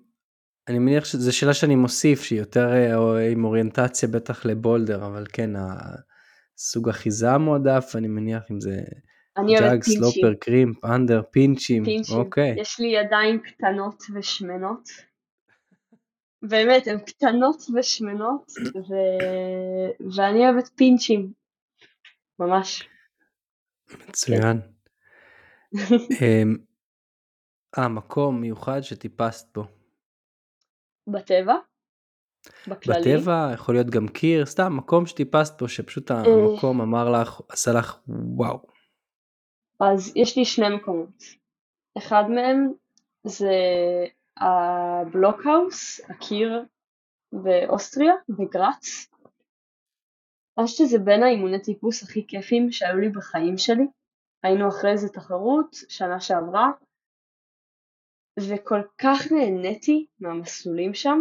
אני מניח שזו שאלה שאני מוסיף שהיא יותר אה, עם אוריינטציה בטח ל boulder אבל כן הסוג אחיזה מועדף אני מניח אם זה ג'אג, סלופר, קרימפ, אנדר, פינצ'ים, פינצ'ים. אוקיי. יש לי ידיים קטנות ושמנות. באמת, הן קטנות ושמנות, ו... ואני אוהבת pinch ים. ממש. מצוין. אמ, אה, מקום מיוחד שטיפסת בו. בטבע? בכללי? בטבע, יכול להיות גם קיר, סתם מקום שטיפסת בו, שפשוט אה. המקום אמר לך, עשה לך וואו. אז יש לי שני מקומות. אחד מהם זה הבלוקהאוס, הקיר באוסטריה, בגראץ. חושבת שזה בין האימוני טיפוס הכי כיפים שהיו לי בחיים שלי. היינו אחרי איזה תחרות, שנה שעברה, וכל כך נהניתי מהמסלולים שם,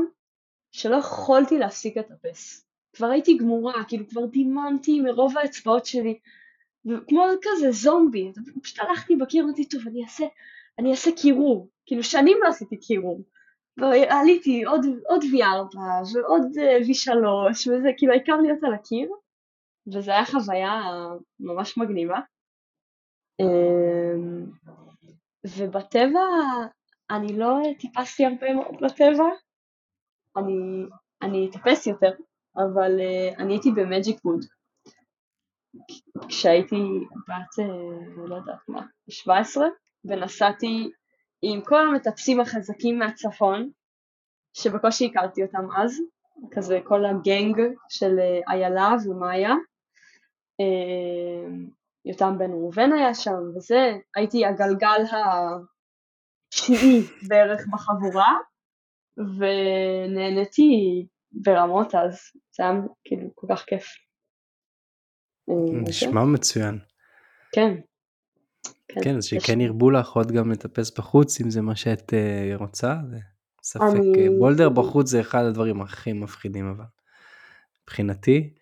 שלא יכולתי להפסיק לטפס. כבר הייתי גמורה, כאילו כבר דיממתי מרוב האצבעות שלי, וכמו כזה זומבי, פשוט הלכתי בקיר, אמרתי, טוב, אני אעשה, אני אעשה קירור, כאילו שנים לא עשיתי קירור. ועליתי עוד, עוד V4 ועוד אה, V3 וזה, כאילו העיקר להיות על הקיר, וזה היה חוויה ממש מגניבה. אמ, ובטבע אני לא טיפסתי הרבה מאוד בטבע, אני, אני אטפס יותר, אבל uh, אני הייתי במג'יק ווד. כשהייתי בת, uh, לא יודעת מה, 17, ונסעתי עם כל המטפסים החזקים מהצפון, שבקושי הכרתי אותם אז, כזה כל הגנג של uh, איילה ומאיה. יותם בן ראובן היה שם וזה, הייתי הגלגל התשיעי בערך בחבורה, ונהניתי ברמות אז, זה היה כאילו כל כך כיף. אה, נשמע מצוין. כן. כן, אז שכן ירבו לך עוד גם לטפס בחוץ אם זה מה שאת אה, רוצה, זה ספק. אני... אה, בולדר בחוץ זה אחד הדברים הכי מפחידים אבל. מבחינתי.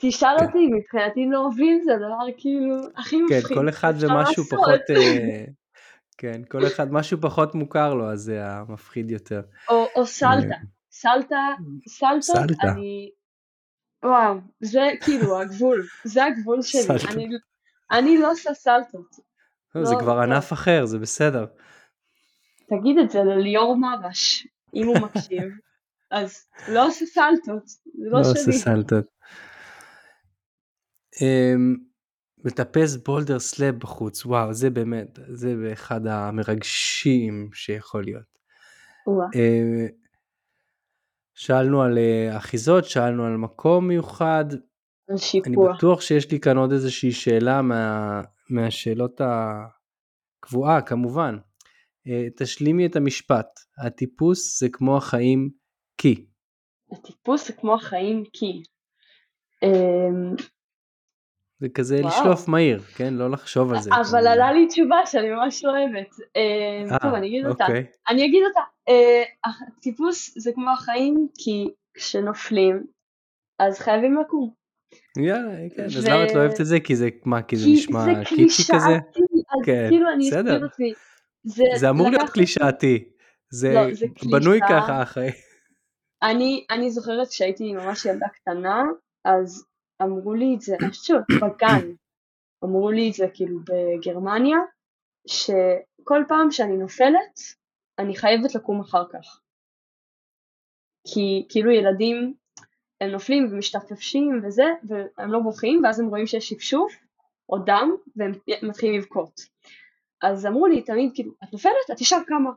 תשאל כן. אותי, מבחינתי להוביל זה דבר כאילו הכי מפחיד. כן, כל אחד ומשהו פחות, כן, כל אחד משהו פחות מוכר לו, אז זה המפחיד יותר. או, או סלטה, סלטה, סלטות, אני, וואו, זה כאילו הגבול, זה הגבול שלי, אני, אני לא עושה סלטות. לא, זה לא, כבר לא. ענף אחר, זה בסדר. תגיד את זה לליאור מרש, אם הוא מקשיב, אז לא עושה סלטות, זה לא, לא שלי. לא עושה סלטות. אמ, מטפס boulder slab בחוץ, וואו, זה באמת, זה אחד המרגשים שיכול להיות. אה, שאלנו על אה, אחיזות, שאלנו על מקום מיוחד. שיפוע. אני בטוח שיש לי כאן עוד איזושהי שאלה מה, מהשאלות הקבועה, כמובן. אה, תשלימי את המשפט, הטיפוס זה כמו החיים כי. הטיפוס זה כמו החיים כי. זה כזה וואו. לשלוף מהיר, כן? לא לחשוב על זה. אבל כמו... עלה לי תשובה שאני ממש לא אוהבת. אה, טוב, אני אגיד אותה. אוקיי. אני אגיד אותה. אה, הטיפוס זה כמו החיים, כי כשנופלים, אז חייבים לקום. יאללה, כן, אז למה את לא אוהבת את זה? כי זה, מה, כי זה נשמע קיצ'י כזה? כן, כאילו אני אסביר עצמי. זה אמור להיות קלישאתי. זה לא, בנוי ככה אחרי. אני זוכרת כשהייתי ממש ילדה קטנה, אז אמרו לי את זה, אני חושבת בגן, אמרו לי את זה כאילו בגרמניה, שכל פעם שאני נופלת, אני חייבת לקום אחר כך. כי כאילו ילדים, הם נופלים ומשתפשפים וזה, והם לא בוכים, ואז הם רואים שיש שפשוף או דם, והם מתחילים לבכות. אז אמרו לי תמיד, כאילו, את נופלת? את ישר קמה.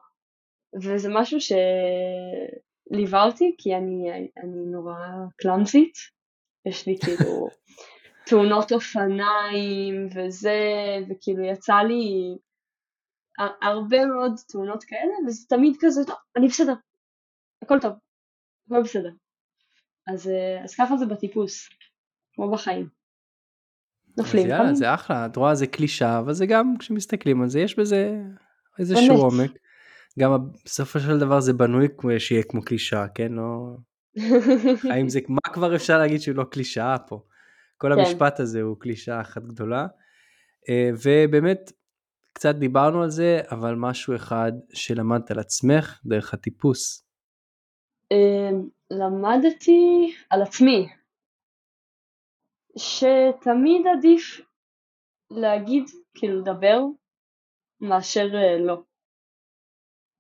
וזה משהו שליווה אותי, כי אני, אני נורא קלאמזית, יש לי כאילו תאונות אופניים וזה, וכאילו יצא לי הרבה מאוד תאונות כאלה, וזה תמיד כזה, טוב, אני בסדר, הכל טוב, הכל בסדר. אז, אה, אז ככה זה בטיפוס, כמו בחיים. נופלים. אז יאללה, זה אחלה, את רואה זה קלישה, אבל זה גם כשמסתכלים על זה, יש בזה איזשהו עומק. גם בסופו של דבר זה בנוי שיהיה כמו קלישה, כן? לא... האם זה, מה כבר אפשר להגיד שהוא לא קלישאה פה? כל כן. המשפט הזה הוא קלישאה אחת גדולה. אה, ובאמת, קצת דיברנו על זה, אבל משהו אחד שלמדת על עצמך דרך הטיפוס. אמ, למדתי על עצמי, שתמיד עדיף להגיד, כאילו לדבר, מאשר אה, לא.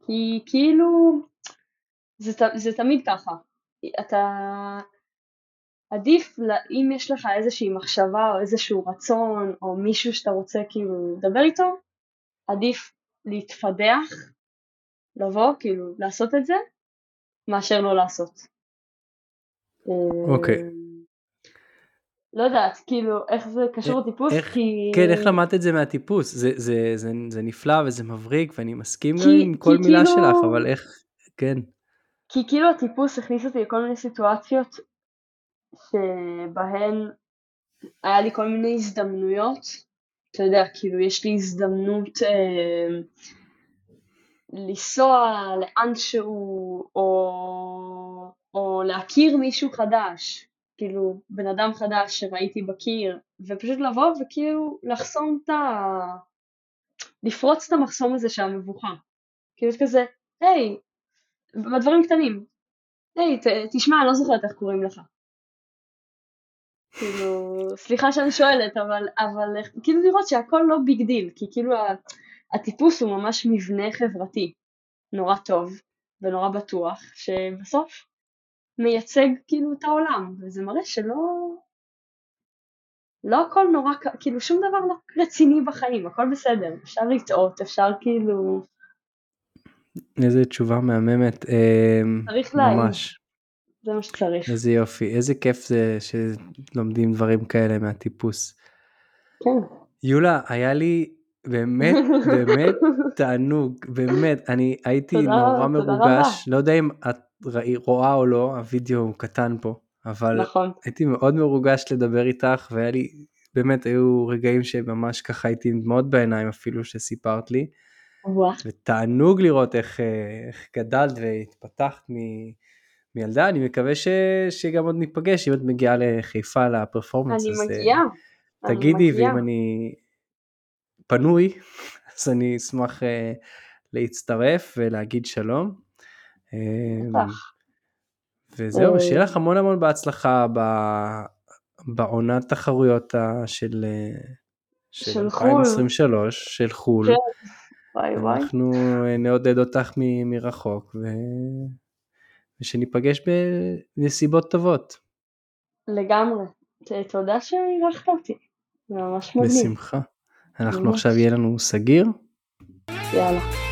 כי כאילו, זה, זה תמיד ככה. אתה... עדיף, אם יש לך איזושהי מחשבה או איזשהו רצון או מישהו שאתה רוצה כאילו לדבר איתו, עדיף להתפדח, לבוא, כאילו לעשות את זה, מאשר לא לעשות. אוקיי. Okay. אמ, לא יודעת, כאילו, איך זה קשור לטיפוס, איך, כי... כן, איך למדת את זה מהטיפוס? זה, זה, זה, זה נפלא וזה מבריק ואני מסכים כי, עם כל מילה כאילו... שלך, אבל איך, כן. כי כאילו הטיפוס הכניס אותי לכל מיני סיטואציות שבהן היה לי כל מיני הזדמנויות, אתה יודע, כאילו יש לי הזדמנות אה, לנסוע לאנשהו או, או להכיר מישהו חדש, כאילו בן אדם חדש שראיתי בקיר, ופשוט לבוא וכאילו לחסום את ה... לפרוץ את המחסום הזה של המבוכה. כאילו כזה, היי, בדברים קטנים, היי, תשמע, אני לא זוכרת איך קוראים לך. כאילו, סליחה שאני שואלת, אבל, אבל כאילו לראות שהכל לא big deal, כי כאילו הטיפוס הוא ממש מבנה חברתי. נורא טוב ונורא בטוח, שבסוף מייצג כאילו את העולם, וזה מראה שלא... לא הכל נורא, כאילו שום דבר לא רציני בחיים, הכל בסדר, אפשר לטעות, אפשר כאילו... איזה תשובה מהממת. אמ, צריך להעיד. ממש. זה מה שצריך. איזה יופי, איזה כיף זה שלומדים דברים כאלה מהטיפוס. כן. יולה, היה לי באמת, באמת תענוג, באמת, אני הייתי תודה, נורא מרוגש, לא יודע אם את רואה או לא, הווידאו הוא קטן פה, אבל נכון. הייתי מאוד מרוגש לדבר איתך, והיה לי, באמת היו רגעים שממש ככה הייתי עם דמעות בעיניים אפילו שסיפרת לי. ותענוג לראות איך, איך גדלת והתפתחת מ... מילדה, אני מקווה ש... שגם עוד ניפגש, אם את מגיעה לחיפה לפרפורמנס. אני אז, מגיעה. תגידי, ואם אני פנוי, אז אני אשמח uh, להצטרף ולהגיד שלום. בטח. וזהו, אה, שיהיה לך המון המון בהצלחה ב... בעונת תחרויות של, של, של 2023, חול. של חו"ל. כן. וואי וואי. אנחנו נעודד אותך מ... מרחוק, ו... ושניפגש בנסיבות טובות. לגמרי. תודה שאירחת אותי. זה ממש מגניב. בשמחה. אנחנו ממש. עכשיו יהיה לנו סגיר. יאללה.